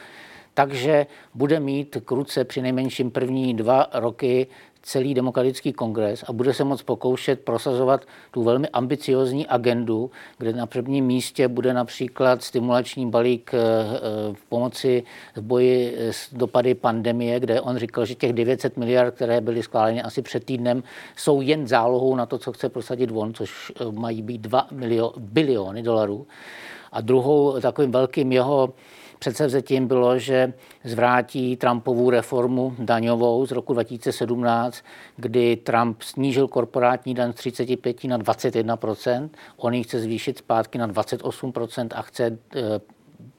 Takže bude mít k ruce při nejmenším první dva roky celý demokratický kongres a bude se moc pokoušet prosazovat tu velmi ambiciozní agendu, kde na prvním místě bude například stimulační balík eh, eh, v pomoci v boji s dopady pandemie, kde on říkal, že těch 900 miliard, které byly schváleny asi před týdnem, jsou jen zálohou na to, co chce prosadit on, což eh, mají být 2 milio, biliony dolarů. A druhou takovým velkým jeho Předsevzetím bylo, že zvrátí Trumpovu reformu daňovou z roku 2017, kdy Trump snížil korporátní daň z 35 na 21 On ji chce zvýšit zpátky na 28% a chce eh,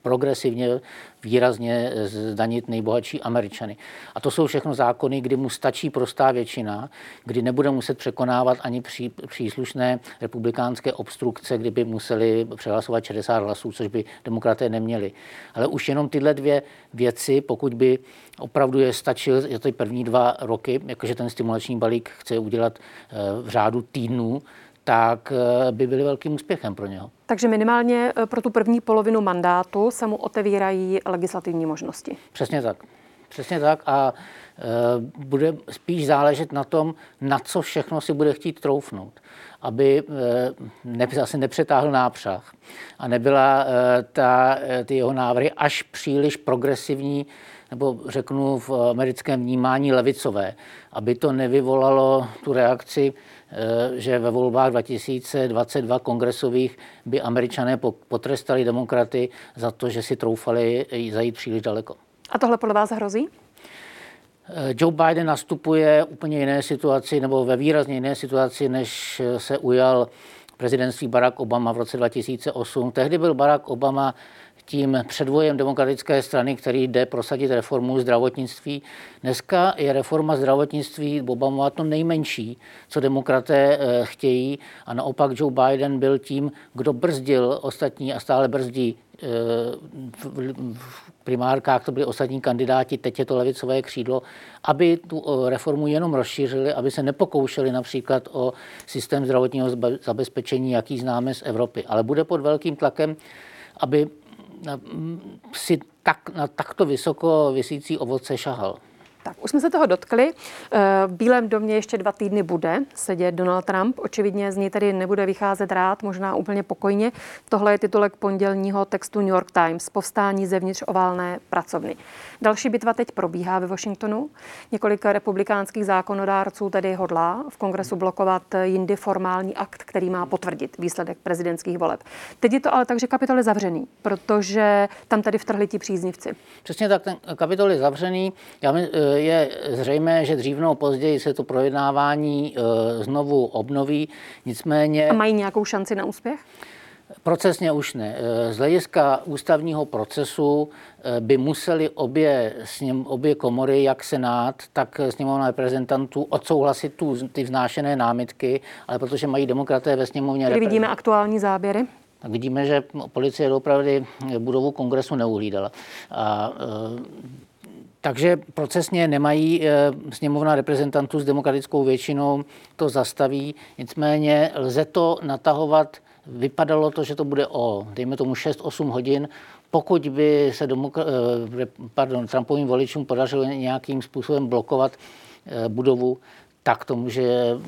progresivně výrazně zdanit nejbohatší Američany. A to jsou všechno zákony, kdy mu stačí prostá většina, kdy nebude muset překonávat ani pří, příslušné republikánské obstrukce, kdyby museli přehlasovat 60 hlasů, což by demokraté neměli. Ale už jenom tyhle dvě věci, pokud by opravdu je stačil za ty první dva roky, jakože ten stimulační balík chce udělat eh, v řádu týdnů, tak eh, by byly velkým úspěchem pro něho. Takže minimálně eh, pro tu první polovinu mandátu se mu otevírají legislativní možnosti. Přesně tak. Přesně tak a e, bude spíš záležet na tom, na co všechno si bude chtít troufnout. Aby e, ne, zase nepřetáhl nápřah a nebyla e, ta, ty jeho návrhy až příliš progresivní nebo řeknu v americkém vnímání levicové, aby to nevyvolalo tu reakci, že ve volbách 2022 kongresových by američané potrestali demokraty za to, že si troufali zajít příliš daleko. A tohle podle vás hrozí? Eh, Joe Biden nastupuje úplně jiné situaci nebo ve výrazně jiné situaci, než se ujal prezidentství Barack Obama v roce 2008. Tehdy byl Barack Obama tím předvojem demokratické strany, který jde prosadit reformu zdravotnictví. Dneska je reforma zdravotnictví Obama to nejmenší, co demokraté eh, chtějí a naopak Joe Biden byl tím, kdo brzdil ostatní a stále brzdí eh, v primárkách to byli ostatní kandidáti, teď je to levicové křídlo, aby tu eh, reformu jenom rozšířili, aby se nepokoušeli například o systém zdravotního zabezpečení, jaký známe z Evropy. Ale bude pod velkým tlakem, aby si tak, na takto vysoko vysící ovoce šahal. Tak, už jsme se toho dotkli. Eh, v Bílém domě ještě dva týdny bude sedět Donald Trump. Očividně z něj tedy nebude vycházet rád, možná úplně pokojně. Tohle je titulek pondělního textu New York Times. Povstání zevnitř oválné pracovny. Další bitva teď probíhá ve Washingtonu. Několik republikánských zákonodárců tedy hodlá v kongresu blokovat jindy formální akt, který má potvrdit výsledek prezidentských voleb. Teď je to ale tak, že kapitol je zavřený, protože tam tady vtrhli ti příznivci. Přesně tak, ten kapitol je zavřený. Já my, eh, je zřejmé, že dřív nebo později se to projednávání eh, znovu obnoví. Nicméně... A mají nějakou šanci na úspěch? Procesně už ne. Eh, z hlediska ústavního procesu eh, by museli obě, sněm, obě komory, jak Senát, tak sněmovna reprezentantů, odsouhlasit tu, ty vznášené námitky, ale protože mají demokraté ve sněmovně... Kdy vidíme aktuální záběry? Tak vidíme, že policie opravdu budovu kongresu neuhlídala. A, takže procesně nemají eh, sněmovna reprezentantů s demokratickou většinou, to zastaví. Nicméně lze to natahovat, vypadalo to, že to bude o, dejme tomu 6-8 hodin, pokud by se demokra- eh, pardon, Trumpovým voličům podařilo nějakým způsobem blokovat eh, budovu, tak to může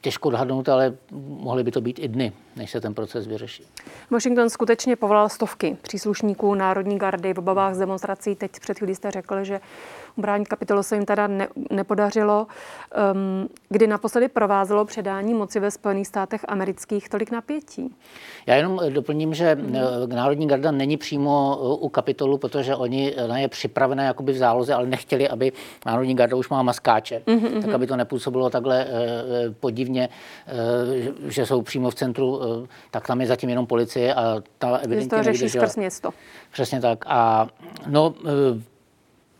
těžko odhadnout, ale mohly by to být i dny. Než se ten proces vyřeší. Washington skutečně povolal stovky příslušníků Národní gardy v obavách z demonstrací. Teď před chvílí jste řekl, že ubránit kapitolu se jim teda ne, nepodařilo. Um, kdy naposledy provázelo předání moci ve Spojených státech amerických tolik napětí? Já jenom doplním, že hmm. Národní garda není přímo eh, u kapitolu, protože oni na je připravené jakoby v záloze, ale nechtěli, aby Národní garda už má maskáče, mm-hmm. tak aby to nepůsobilo takhle podivně, že jsou přímo v centru, tak tam je zatím jenom policie a ta evidentně to řeší skrz město. Přesně tak. A no,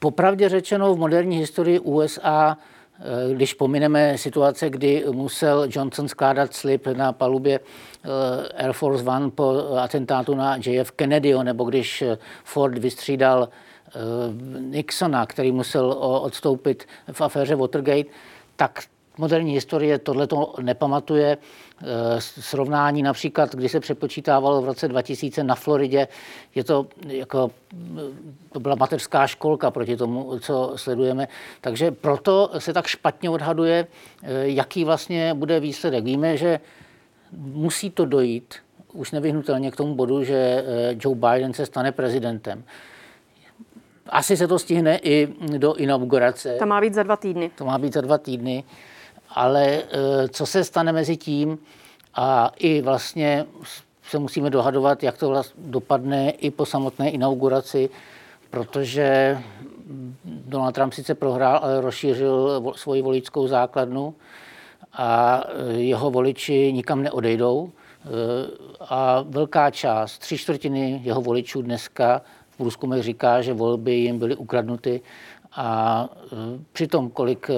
Popravdě řečeno, v moderní historii USA, eh, když pomineme situace, kdy musel Johnson skládat slib na palubě eh, Air Force One po atentátu na JF Kennedy, nebo když Ford vystřídal eh, Nixona, který musel odstoupit v aféře Watergate, tak moderní historie tohle to nepamatuje. Eh, srovnání například, když se přepočítávalo v roce 2000 na Floridě, je to jako, to byla mateřská školka proti tomu, co sledujeme. Takže proto se tak špatně odhaduje, eh, jaký vlastně bude výsledek. Víme, že musí to dojít už nevyhnutelně k tomu bodu, že Joe Biden se stane prezidentem. Asi se to stihne i do inaugurace. To má být za dva týdny. To má být za dva týdny ale eh, co se stane mezi tím a i vlastně se musíme dohadovat, jak to vlastně dopadne i po samotné inauguraci, protože Donald Trump sice prohrál, ale rozšířil svoji voličskou základnu a eh, jeho voliči nikam neodejdou. Eh, a velká část, tři čtvrtiny jeho voličů dneska v průzkumech říká, že volby jim byly ukradnuty a přitom, kolik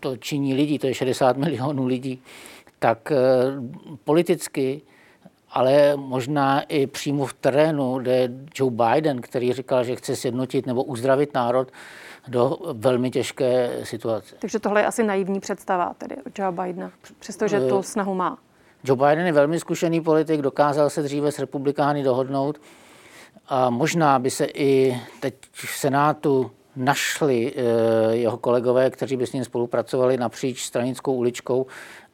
to činí lidí, to je 60 milionů lidí, tak eh, politicky, ale možná i přímo v terénu, kde Joe Biden, který říkal, že chce sjednotit nebo uzdravit národ, do velmi těžké situace. Takže tohle je asi naivní představa tedy od Joe Bidena, přestože tu eh, snahu má. Joe Biden je velmi zkušený politik, dokázal se dříve s republikány dohodnout a možná by se i teď v Senátu našli eh, jeho kolegové, kteří by s ním spolupracovali napříč stranickou uličkou,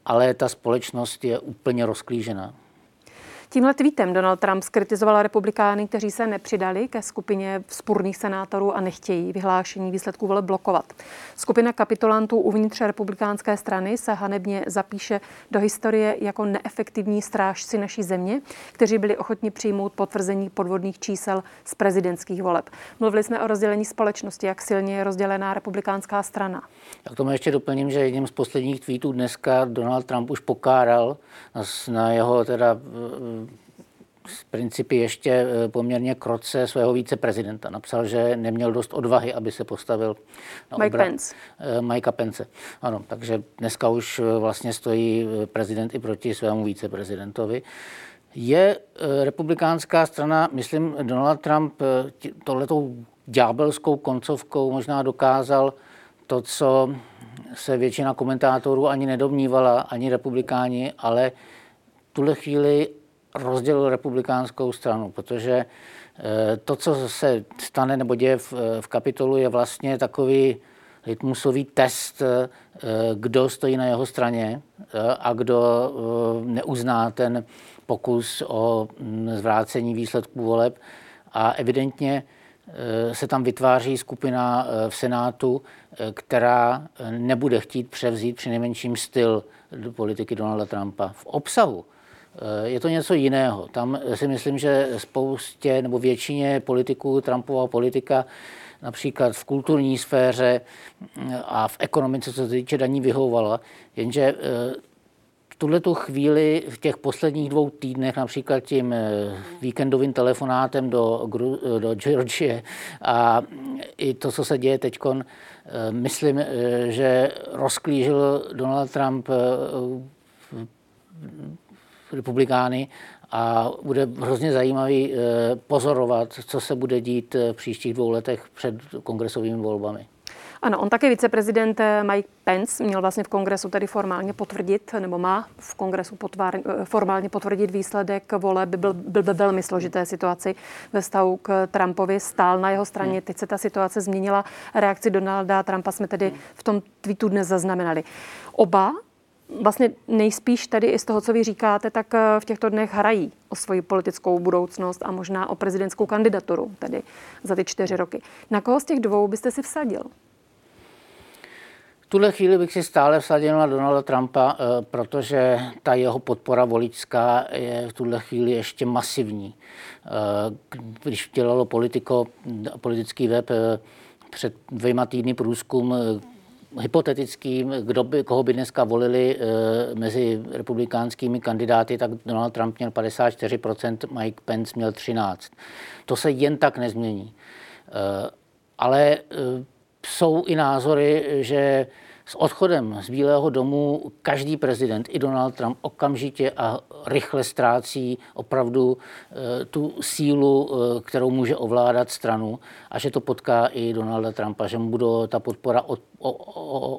ale ta společnost je úplně rozklížená. Tímhle tweetem Donald Trump skritizoval republikány, kteří se nepřidali ke skupině spurných senátorů a nechtějí vyhlášení výsledků voleb blokovat. Skupina kapitolantů uvnitř republikánské strany se hanebně zapíše do historie jako neefektivní strážci naší země, kteří byli ochotni přijmout potvrzení podvodných čísel z prezidentských voleb. Mluvili jsme o rozdělení společnosti, jak silně je rozdělená republikánská strana. Já k tomu ještě doplním, že jedním z posledních tweetů dneska Donald Trump už pokáral na jeho teda z principy ještě eh, poměrně kroce svého viceprezidenta. Napsal, že neměl dost odvahy, aby se postavil na Mike obra- Pence. Eh, Mikea Pence. Ano, takže dneska už eh, vlastně stojí prezident i proti svému viceprezidentovi. Je republikánská strana, myslím, Donald Trump tohletou ďábelskou koncovkou možná dokázal to, co se většina komentátorů ani nedomnívala, ani republikáni, ale tuhle chvíli rozdělil republikánskou stranu, protože eh, to, co se stane nebo děje v, v kapitolu, je vlastně takový litmusový test, eh, kdo stojí na jeho straně eh, a kdo neuzná ten pokus o mm, zvrácení výsledků voleb. A evidentně se tam vytváří skupina v Senátu, která nebude chtít převzít při nejmenším styl politiky Donalda Trumpa v obsahu Eh, je to něco jiného. Tam si myslím, že spoustě nebo většině politiků Trumpova politika například v kulturní sféře mm, a v ekonomice, co se týče daní, vyhovovala. Jenže eh, v tuhle chvíli v těch posledních dvou týdnech, například tím eh, víkendovým telefonátem do, do Georgie a i to, co se děje teď, myslím, že rozklížil Donald Trump republikány a bude hrozně zajímavý eh, pozorovat, co se bude dít eh, v příštích dvou letech před kongresovými volbami. Ano, on také viceprezident eh, Mike Pence měl vlastně v kongresu tedy formálně potvrdit, nebo má v kongresu potvár, formálně potvrdit výsledek voleb. Byl, byl ve velmi složité situaci ve vztahu k Trumpovi, stál na jeho straně. Teď se ta situace změnila. Reakci Donalda Trumpa jsme tedy v tom tweetu dnes zaznamenali. Oba vlastně nejspíš tady i z toho, co vy říkáte, tak eh, v těchto dnech hrají o svoji politickou budoucnost a možná o prezidentskou kandidaturu, tedy za ty čtyři roky. Na koho z těch dvou byste si vsadil? Tuhle chvíli bych si stále vsadil na Donalda Trumpa, eh, protože ta jeho podpora voličská je v tuhle chvíli ještě masivní. Eh, když dělalo politiko, politický web před dvěma týdny průzkum, hypotetickým, kdo by, koho by dneska volili e, mezi republikánskými kandidáty, tak Donald Trump měl 54%, Mike Pence měl 13%. To se jen tak nezmění. E, ale e, jsou i názory, že s odchodem z Bílého domu každý prezident, i Donald Trump, okamžitě a rychle ztrácí opravdu e, tu sílu, e, kterou může ovládat stranu a že to potká i Donalda Trumpa, že mu bude ta podpora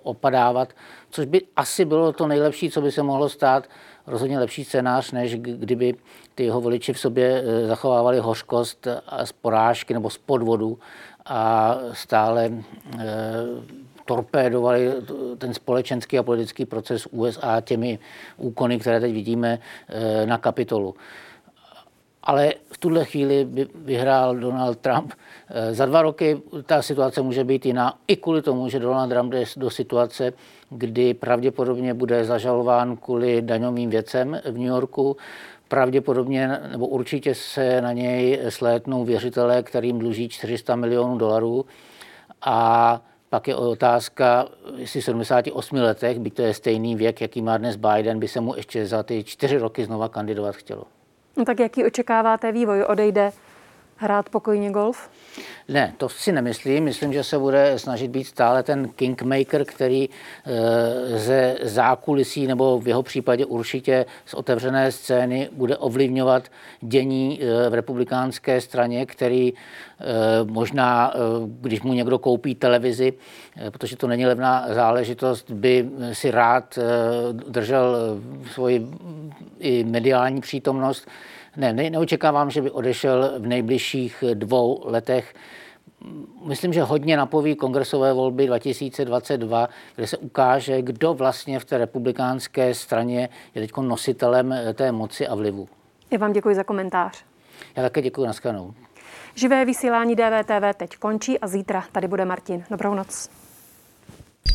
opadávat, což by asi bylo to nejlepší, co by se mohlo stát. Rozhodně lepší scénář, než kdyby ty jeho voliči v sobě e, zachovávali hořkost z porážky nebo z podvodu a stále torpédovali ten společenský a politický proces USA těmi úkony, které teď vidíme eh, na kapitolu. Ale v tuhle chvíli by vyhrál Donald Trump. Eh, za dva roky ta situace může být jiná, i kvůli tomu, že Donald Trump jde do situace, kdy pravděpodobně bude zažalován kvůli daňovým věcem v New Yorku. Pravděpodobně nebo určitě se na něj slétnou věřitelé, kterým dluží 400 milionů dolarů. A pak je otázka, jestli v 78 letech, byť to je stejný věk, jaký má dnes Biden, by se mu ještě za ty čtyři roky znova kandidovat chtělo. No tak jaký očekáváte vývoj? Odejde hrát pokojně golf? Ne, to si nemyslím. Myslím, že se bude snažit být stále ten kingmaker, který eh, ze zákulisí nebo v jeho případě určitě z otevřené scény bude ovlivňovat dění eh, v republikánské straně, který eh, možná, když mu někdo koupí televizi, protože to není levná záležitost, by si rád držel svoji i mediální přítomnost ne, ne, neočekávám, že by odešel v nejbližších dvou letech. Myslím, že hodně napoví kongresové volby 2022, kde se ukáže, kdo vlastně v té republikánské straně je teď nositelem té moci a vlivu. Já vám děkuji za komentář. Já také děkuji, naskanou. Živé vysílání DVTV teď končí a zítra tady bude Martin. Dobrou noc.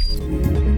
thank you